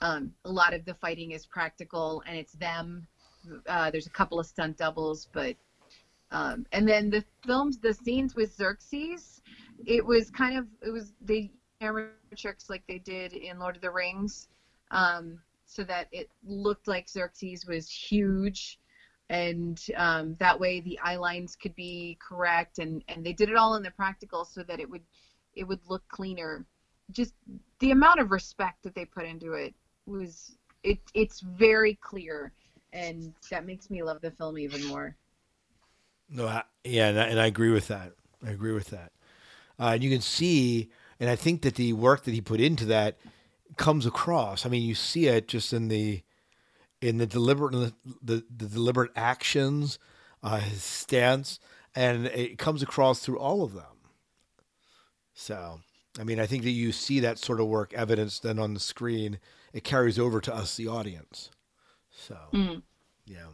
C: Um, a lot of the fighting is practical, and it's them. Uh, there's a couple of stunt doubles, but um, and then the films, the scenes with Xerxes, it was kind of it was they camera tricks like they did in Lord of the Rings, um, so that it looked like Xerxes was huge, and um, that way the eye lines could be correct, and and they did it all in the practical so that it would it would look cleaner. Just the amount of respect that they put into it was it it's very clear, and that makes me love the film even more.
A: No, I, yeah, and I, and I, agree with that. I agree with that. Uh, and you can see, and I think that the work that he put into that comes across. I mean, you see it just in the in the deliberate the, the, the deliberate actions, uh, his stance, and it comes across through all of them. So, I mean, I think that you see that sort of work evidenced then on the screen. It carries over to us, the audience. So, mm. yeah.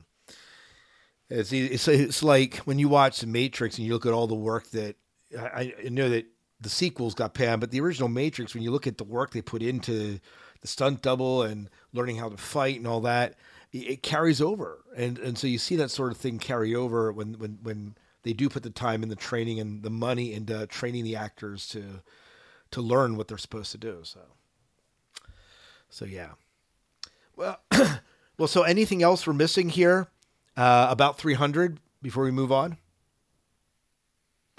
A: It's, it's it's like when you watch The Matrix and you look at all the work that I, I know that the sequels got panned, but the original Matrix, when you look at the work they put into the stunt double and learning how to fight and all that, it, it carries over, and and so you see that sort of thing carry over when when when they do put the time and the training and the money into training the actors to to learn what they're supposed to do. So so yeah. Well, well. So anything else we're missing here? Uh, about 300 before we move on.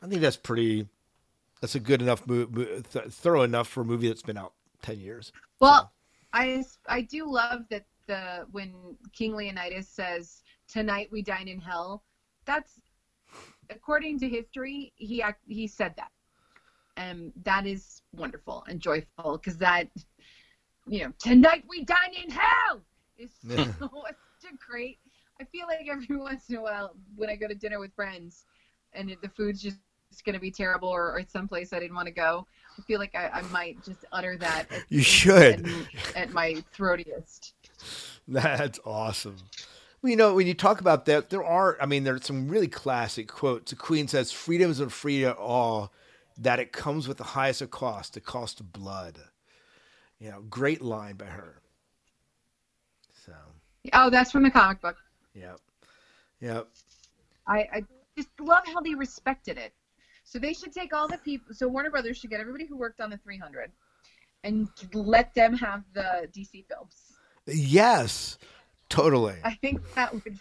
A: I think that's pretty. That's a good enough, th- thorough enough for a movie that's been out 10 years.
C: Well, so. I I do love that the when King Leonidas says tonight we dine in hell. That's according to history. He he said that. and that is wonderful and joyful because that, you know, tonight we dine in hell is so such a great. I feel like every once in a while when I go to dinner with friends, and the food's just going to be terrible or, or someplace I didn't want to go. I feel like I, I might just utter that. At,
A: you should.
C: At, at my throatiest.
A: That's awesome. Well, you know, when you talk about that, there are, I mean, there's some really classic quotes. The Queen says, freedom is free to all, that it comes with the highest of cost, the cost of blood. You know, great line by her. So.
C: Oh, that's from the comic book.
A: Yep. Yep.
C: I, I just love how they respected it. So they should take all the people. So Warner Brothers should get everybody who worked on the 300 and let them have the DC films.
A: Yes, totally.
C: I think that would,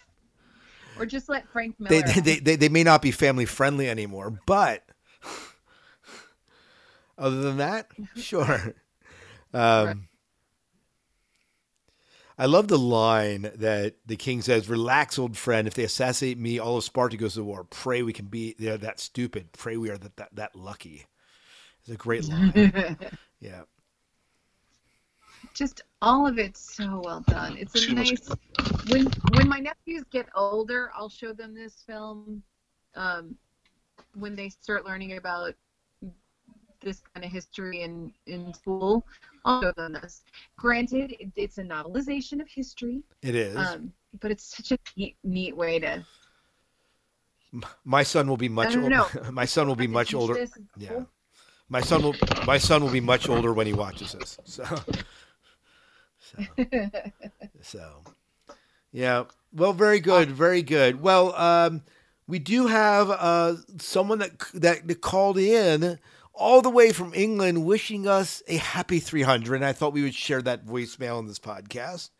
C: or just let Frank Miller.
A: They they, they, they may not be family friendly anymore, but other than that, sure. Um, I love the line that the king says, "Relax, old friend. If they assassinate me, all of Sparta goes to war. Pray we can be they're that stupid. Pray we are that that, that lucky." It's a great line. yeah.
C: Just all of it's so well done. It's a nice. When when my nephews get older, I'll show them this film. Um, when they start learning about this kind of history in in school, I'll show this. Granted, it, it's a novelization of history.
A: It is.
C: Um, but it's such a neat, neat way to.
A: My son will be much older. My son will be much older. Yeah. My son will. My son will be much older when he watches this. So. So. so. Yeah. Well, very good. Very good. Well, um, we do have uh, someone that that called in all the way from England wishing us a happy 300. And I thought we would share that voicemail in this podcast.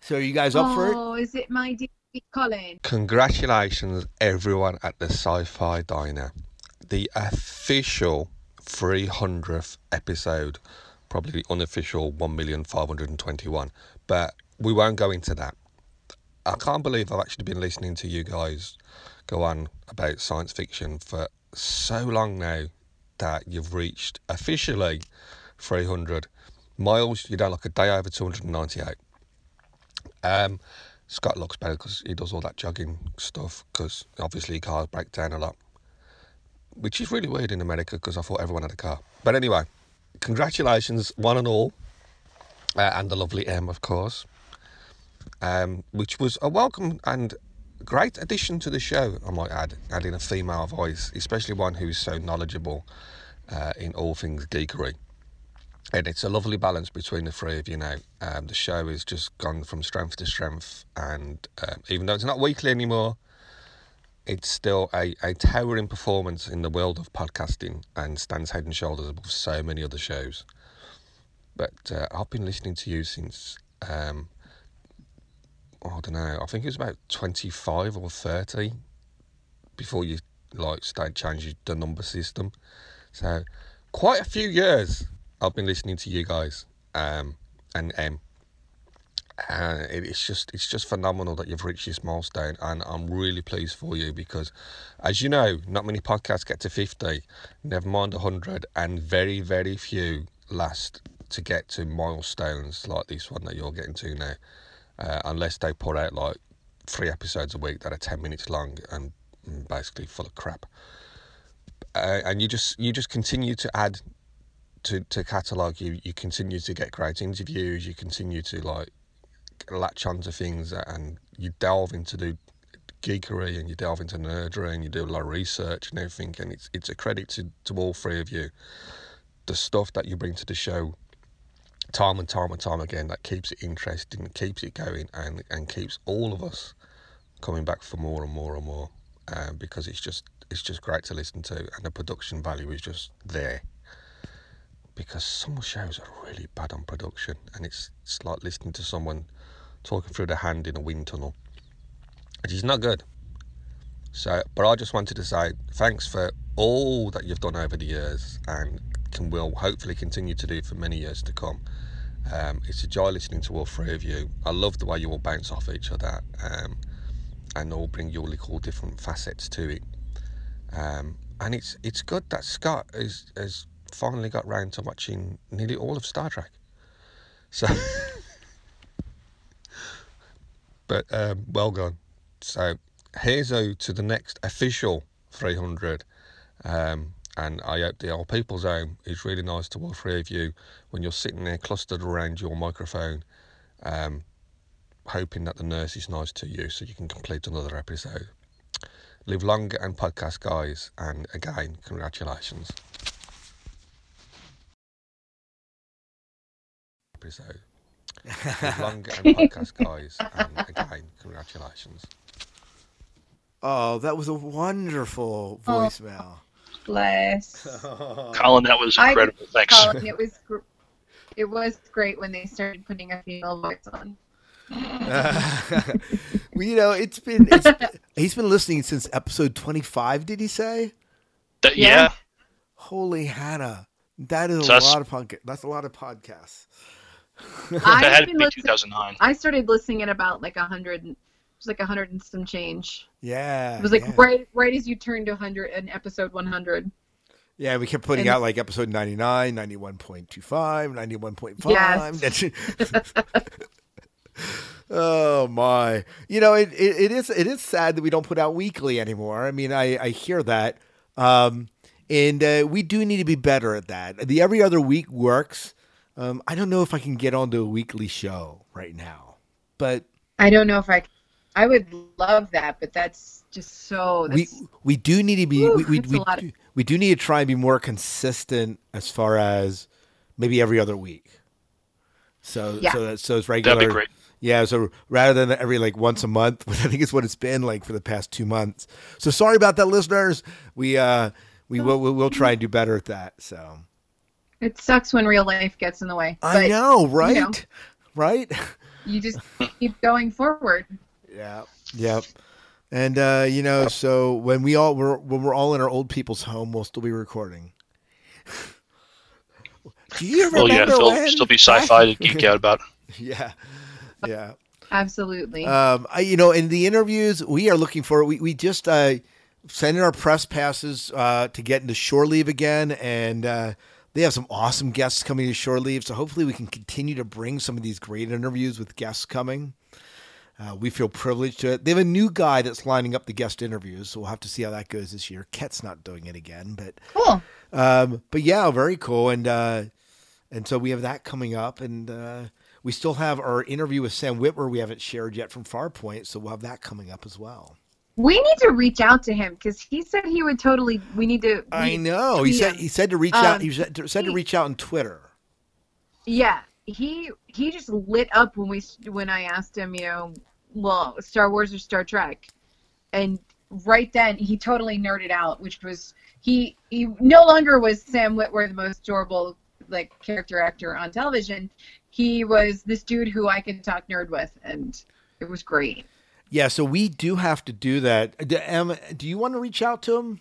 A: So are you guys up
C: oh,
A: for it?
C: Oh, is it my dear Colin?
D: Congratulations, everyone at the Sci Fi Diner. The official 300th episode, probably the unofficial 1,521. But we won't go into that. I can't believe I've actually been listening to you guys go on about science fiction for so long now that you've reached officially 300 miles. You don't look a day over 298. Um, Scott looks better because he does all that jogging stuff because obviously cars break down a lot, which is really weird in America because I thought everyone had a car. But anyway, congratulations, one and all, uh, and the lovely M, of course, um, which was a welcome and great addition to the show, I might add, adding a female voice, especially one who's so knowledgeable uh, in all things geekery. And it's a lovely balance between the three of you now. Um, the show has just gone from strength to strength, and um, even though it's not weekly anymore, it's still a, a towering performance in the world of podcasting and stands head and shoulders above so many other shows. But uh, I've been listening to you since um, I don't know. I think it was about twenty five or thirty before you like started changing the number system. So quite a few years I've been listening to you guys um, and M. and it's just it's just phenomenal that you've reached this milestone, and I'm really pleased for you because, as you know, not many podcasts get to fifty, never mind hundred, and very very few last to get to milestones like this one that you're getting to now uh, unless they put out like three episodes a week that are 10 minutes long and basically full of crap. Uh, and you just you just continue to add to to catalog. You you continue to get great interviews. You continue to like latch onto things and you delve into the geekery and you delve into nerdery and you do a lot of research and everything. And it's it's a credit to, to all three of you. The stuff that you bring to the show time and time and time again that keeps it interesting, keeps it going, and and keeps all of us coming back for more and more and more. Um, because it's just it's just great to listen to, and the production value is just there. Because some shows are really bad on production, and it's it's like listening to someone talking through the hand in a wind tunnel, which is not good. So, but I just wanted to say thanks for all that you've done over the years, and can will hopefully continue to do for many years to come. Um, it's a joy listening to all three of you. I love the way you all bounce off each other um, and all bring your little different facets to it. Um, and it's it's good that Scott has has finally got round to watching nearly all of Star Trek. So, but um, well done. So here's out to the next official 300. Um, and I hope the old people's home is really nice to all three of you when you're sitting there clustered around your microphone, um, hoping that the nurse is nice to you so you can complete another episode. Live long and podcast, guys, and again, congratulations. Episode. Live long and podcast, guys, and again, congratulations.
A: Oh, that was a wonderful voicemail.
C: Bless.
B: Colin, that was
C: I-
B: incredible. Thanks.
C: Colin, it was gr- it was great when they started putting a female voice on.
A: well, you know, it's been it's, he's been listening since episode 25, did he say?
B: That-
C: Yeah.
B: yeah.
A: Holy Hannah. That is a
B: So that's-
A: lot of podca- that's a lot of podcasts.
C: I've
B: had to be 2009.
C: I started listening at about like a hundred. It was like a hundred and some change.
A: Yeah.
C: It was like
A: yeah.
C: right right as you turned to hundred and episode one hundred.
A: Yeah, we kept putting
C: And-
A: out like episode 99, 91.25, 91.5. oh my. You know, it, it, it is it is sad that we don't put out weekly anymore. I mean, I, I hear that. Um, and uh, we do need to be better at that. The every other week works. Um, I don't know if I can get onto a weekly show right now. But
C: I don't know if I. I would love that, but that's just so.
A: we
C: That's,
A: we do need to be
C: Whew,
A: we, we,
C: that's a
A: we,
C: lot of-
A: we do need to try and be more consistent as far as maybe every other week so
C: Yeah.
A: so that so it's regular
B: That'd be great.
A: yeah so rather than every like once a month which i think is what it's been like for the past two months so sorry about that listeners we uh we will we'll, we'll try and do better at that so
C: it sucks when real life gets in the way.
A: i know right
C: know.
A: right
C: You just keep going forward.
A: Yeah. Yep. And uh, you know, so when we all we're when we're all in our old people's home, we'll still be recording. Do you remember
B: Well, yeah, there'll
A: when?
B: still be sci-fi to geek out about.
A: yeah. Yeah.
C: Absolutely.
A: Um, I, you know, in the interviews, we are looking for. We we just uh, sent in our press passes uh, to get into shore leave again, and uh, they have some awesome guests coming to shore leave. So hopefully, we can continue to bring some of these great interviews with guests coming. Uh, we feel privileged to it. They have a new guy that's lining up the guest interviews, so we'll have to see how that goes this year. Ket's not doing it again, but
C: cool.
A: um, but yeah, very cool. And uh, and so we have that coming up, and uh, we still have our interview with Sam Witwer we haven't shared yet from Farpoint, so we'll have that coming up as well.
C: We need to reach out to him because he said he would totally. We need to.
A: I know. He said
C: him.
A: he said to reach out.
C: Um,
A: He said to, said to reach out on Twitter.
C: Yeah, he he just lit up when we when I asked him, you know, well, Star Wars or Star Trek, and right then he totally nerded out, which was he he no longer was Sam Witwer, the most adorable like character actor on television. He was this dude who I could talk nerd with, and it was great.
A: Yeah, so we do have to do that. Do, Em, do you want to reach out to him?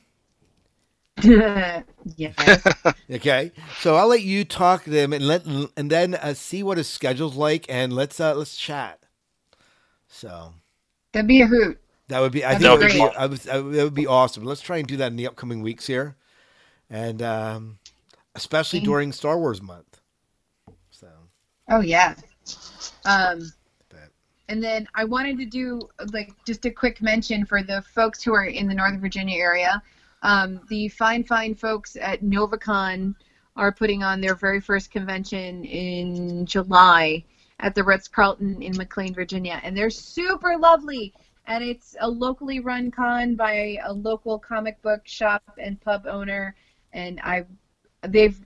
C: yes.
A: Okay, so I'll let you talk to them and let and then uh, see what his schedule's like, and let's uh, let's chat. So
C: That'd be a hoot.
A: that would be I
C: That'd
A: think
B: be
A: that would be. I would, that would be awesome. Let's try and do that in the upcoming weeks here, and um, especially during Star Wars month. So
C: Oh yeah. Um, and then I wanted to do like just a quick mention for the folks who are in the Northern Virginia area. Um, the fine, fine folks at NovaCon are putting on their very first convention in July at the Ritz Carlton in McLean, Virginia, and they're super lovely. And it's a locally run con by a local comic book shop and pub owner. And I, they've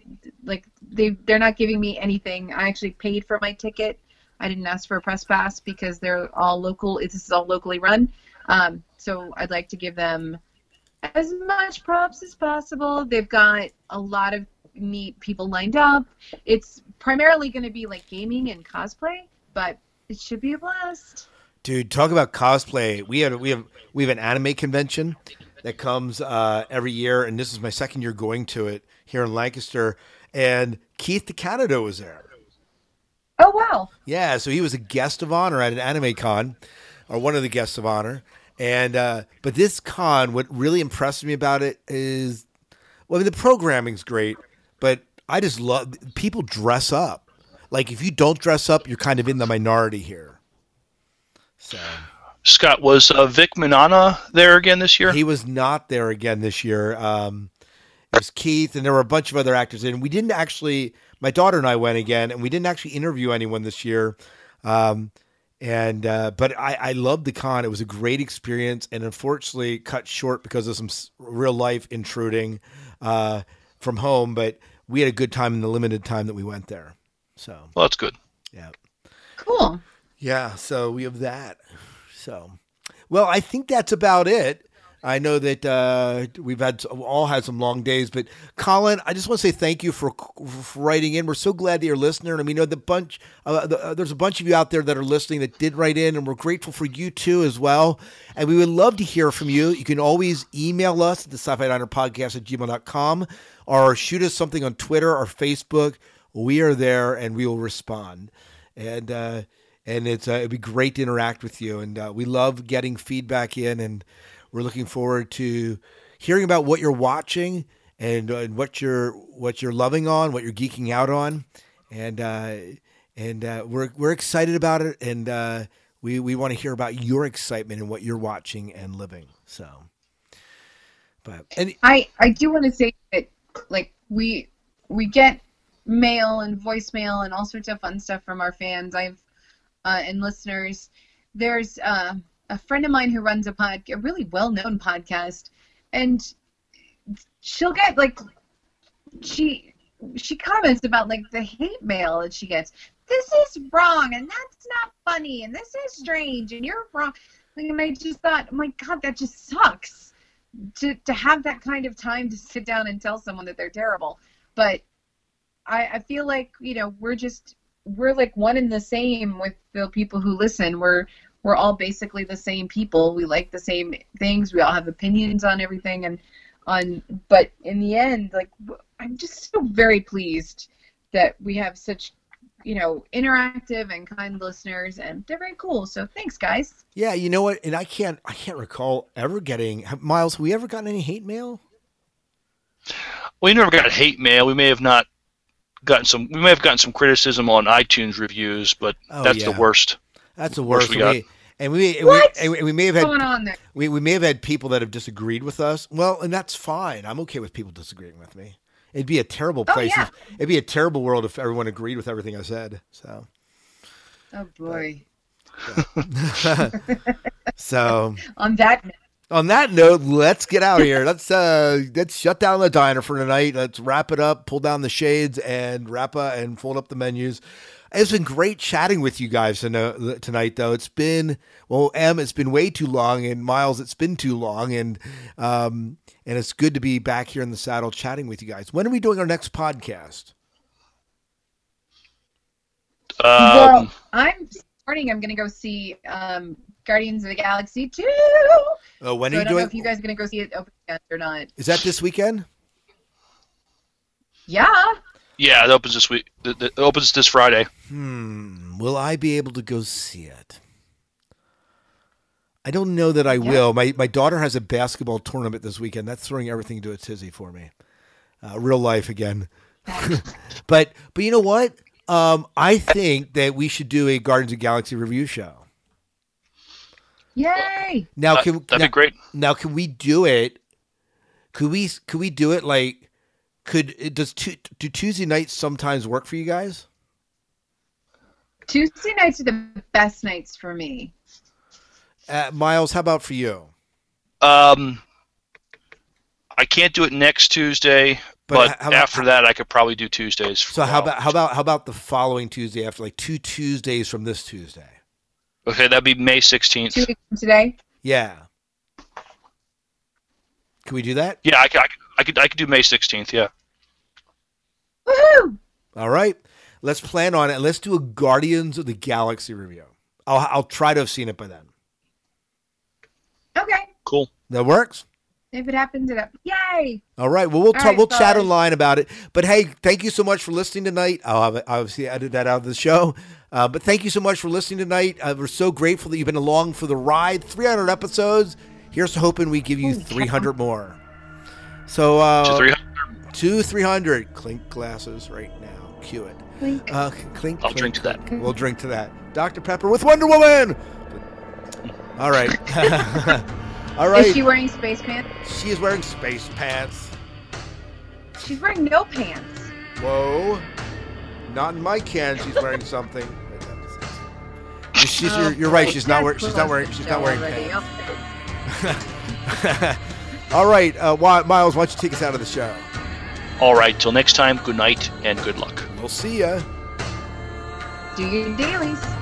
C: like they they're not giving me anything. I actually paid for my ticket. I didn't ask for a press pass because they're all local. This is all locally run. Um, so I'd like to give them as much props as possible. They've got a lot of neat people lined up. It's primarily going to be like gaming and cosplay, but it should be a blast.
A: Dude, talk about cosplay. We have we have we have an anime convention that comes uh, every year, and this is my second year going to it here in Lancaster. And Keith DeCandido was there.
C: Oh wow!
A: Yeah, so he was a guest of honor at an anime con, or one of the guests of honor. And uh, but this con, what really impressed me about it is Well, I mean, the programming's great, but I just love people dress up. Like if you don't dress up, you're kind of in the minority here. So
B: Scott, was uh, Vic Mignogna there again this year?
A: he was not there again this year. Um, it was Keith, and there were a bunch of other actors in. We didn't actually. My daughter and I went again, and we didn't actually interview anyone this year. Um, and uh, but I, I loved the con. It was a great experience, and unfortunately cut short because of some real life intruding uh, from home. But we had a good time in the limited time that we went there. So
B: well, that's good.
A: yeah.
C: Cool.
A: Yeah, so we have that. So, well, I think that's about it. I know that uh, we've had all had some long days, but Colin, I just want to say thank you for, for writing in. We're so glad that you're listening, and we know the bunch. Uh, the, uh, there's a bunch of you out there that are listening that did write in, and we're grateful for you too as well. And we would love to hear from you. You can always email us at the sci-fi diner podcast at gmail.com or shoot us something on Twitter or Facebook. We are there, and we will respond. And uh, and it's uh, it'd be great to interact with you. And uh, we love getting feedback in, and we're looking forward to hearing about what you're watching and, uh, what you're what you're loving on, what you're geeking out on, and uh, and uh, we're we're excited about it, and uh, we we want to hear about your excitement and what you're watching and living. So, but and
C: I I do want to say that like we we get mail and voicemail and all sorts of fun stuff from our fans. I've uh, and listeners. There's uh, a friend of mine who runs a pod, a really well-known podcast, and she'll get like she she comments about like the hate mail that she gets. This is wrong, and that's not funny, and this is strange, and you're wrong. Like, and I just thought, oh my God, that just sucks to to have that kind of time to sit down and tell someone that they're terrible. But I, I feel like you know we're just we're like one and the same with the people who listen. We're we're all basically the same people. We like the same things. We all have opinions on everything, and on. But in the end, like w- I'm just so very pleased that we have such you know interactive and kind listeners, and they're very cool. So thanks, guys.
A: yeah, you know what? And I can't I can't recall ever getting have- Miles. Have we ever gotten any hate mail?
B: We never got hate mail. We may have not gotten some. We may have gotten some criticism on iTunes reviews, but
A: Oh,
B: that's
A: yeah.
B: the worst.
A: That's the
B: Worst
A: worst.
B: we got.
A: We- and we,
C: What?
A: we we- may have had
C: going on there?
A: we, we may have had people that have disagreed with us. Well, and that's fine. I'm okay with people disagreeing with me. It'd be a terrible
C: Oh,
A: place.
C: yeah.
A: if- it'd be a terrible world if everyone agreed with everything I said. So,
C: Oh boy.
A: so
C: On that note,
A: on that note, let's get out of here. Let's uh let's shut down the diner for tonight. Let's wrap it up, pull down the shades, and wrap up and fold up the menus. It's been great chatting with you guys tonight, tonight though. It's been well, M. it's been way too long, and Miles, it's been too long, and um, and it's good to be back here in the saddle chatting with you guys. When are we doing our next podcast?
C: well,
B: Um,
C: I'm starting. I'm gonna go see um, Guardians of the Galaxy 2.
A: Oh, when
C: so
A: are
C: I
A: you
C: don't know
A: doing?
C: if you guys are gonna go see it open yet or not.
A: Is that this weekend?
C: Yeah.
B: Yeah, it opens this week. It it opens this Friday.
A: Hmm. Will I be able to go see it? I don't know that I
C: Yeah.
A: will. My my daughter has a basketball tournament this weekend. That's throwing everything to a tizzy for me. Uh, real life again. but but you know what? Um, I think that we should do a Guardians of Galaxy review show.
C: Yay!
A: Now
B: That-
A: can
B: that'd
A: now,
B: be great.
A: now can we do it? Could we could we do it like could it does tu- do Tuesday nights sometimes work for you guys?
C: Tuesday nights are the best nights for me.
A: Uh, Miles, how about for you?
B: Um, I can't do it next Tuesday,
A: But
B: but,
A: about-
B: after that, I could probably do Tuesdays. for
A: So how about how about how about the following Tuesday after like two Tuesdays from this Tuesday?
B: Okay, that'd be May sixteenth.
C: Two weeks from today.
A: Yeah. Can we do that?
B: Yeah, I could, I could, I could, I could do May sixteenth. Yeah.
C: Woohoo!
A: All right. Let's plan on it. Let's do a Guardians of the Galaxy review. I'll I'll try to have seen it by then.
C: Okay.
B: Cool.
A: That works.
C: If it happens, it happens. Yay!
A: All right. Well, we'll
C: All
A: talk.
C: right,
A: we'll chat online about it. But hey, thank you so much for listening tonight. I'll have, obviously edit that out of the show. Uh, but thank you so much for listening tonight. Uh, we're so grateful that you've been along for the ride. 300 episodes. Here's hoping we give you 300 more. So uh,
B: To three hundred
A: Two, three hundred. Clink glasses right now. Cue it.
C: Clink.
A: Uh, clink.
B: I'll
A: clink,
B: drink to that.
A: We'll drink to that. Dr. Pepper with Wonder Woman. All right. All right.
C: Is she wearing space pants?
A: she is wearing space pants.
C: She's wearing no pants.
A: Whoa. Not in my can. She's wearing something. She's, you're, you're right. She's not wearing. She's not wearing. She's not wearing pants. All right, uh, Miles. Why don't you take us out of the show?
B: All right, till next time, good night and good luck.
A: We'll see ya.
C: Do your dailies.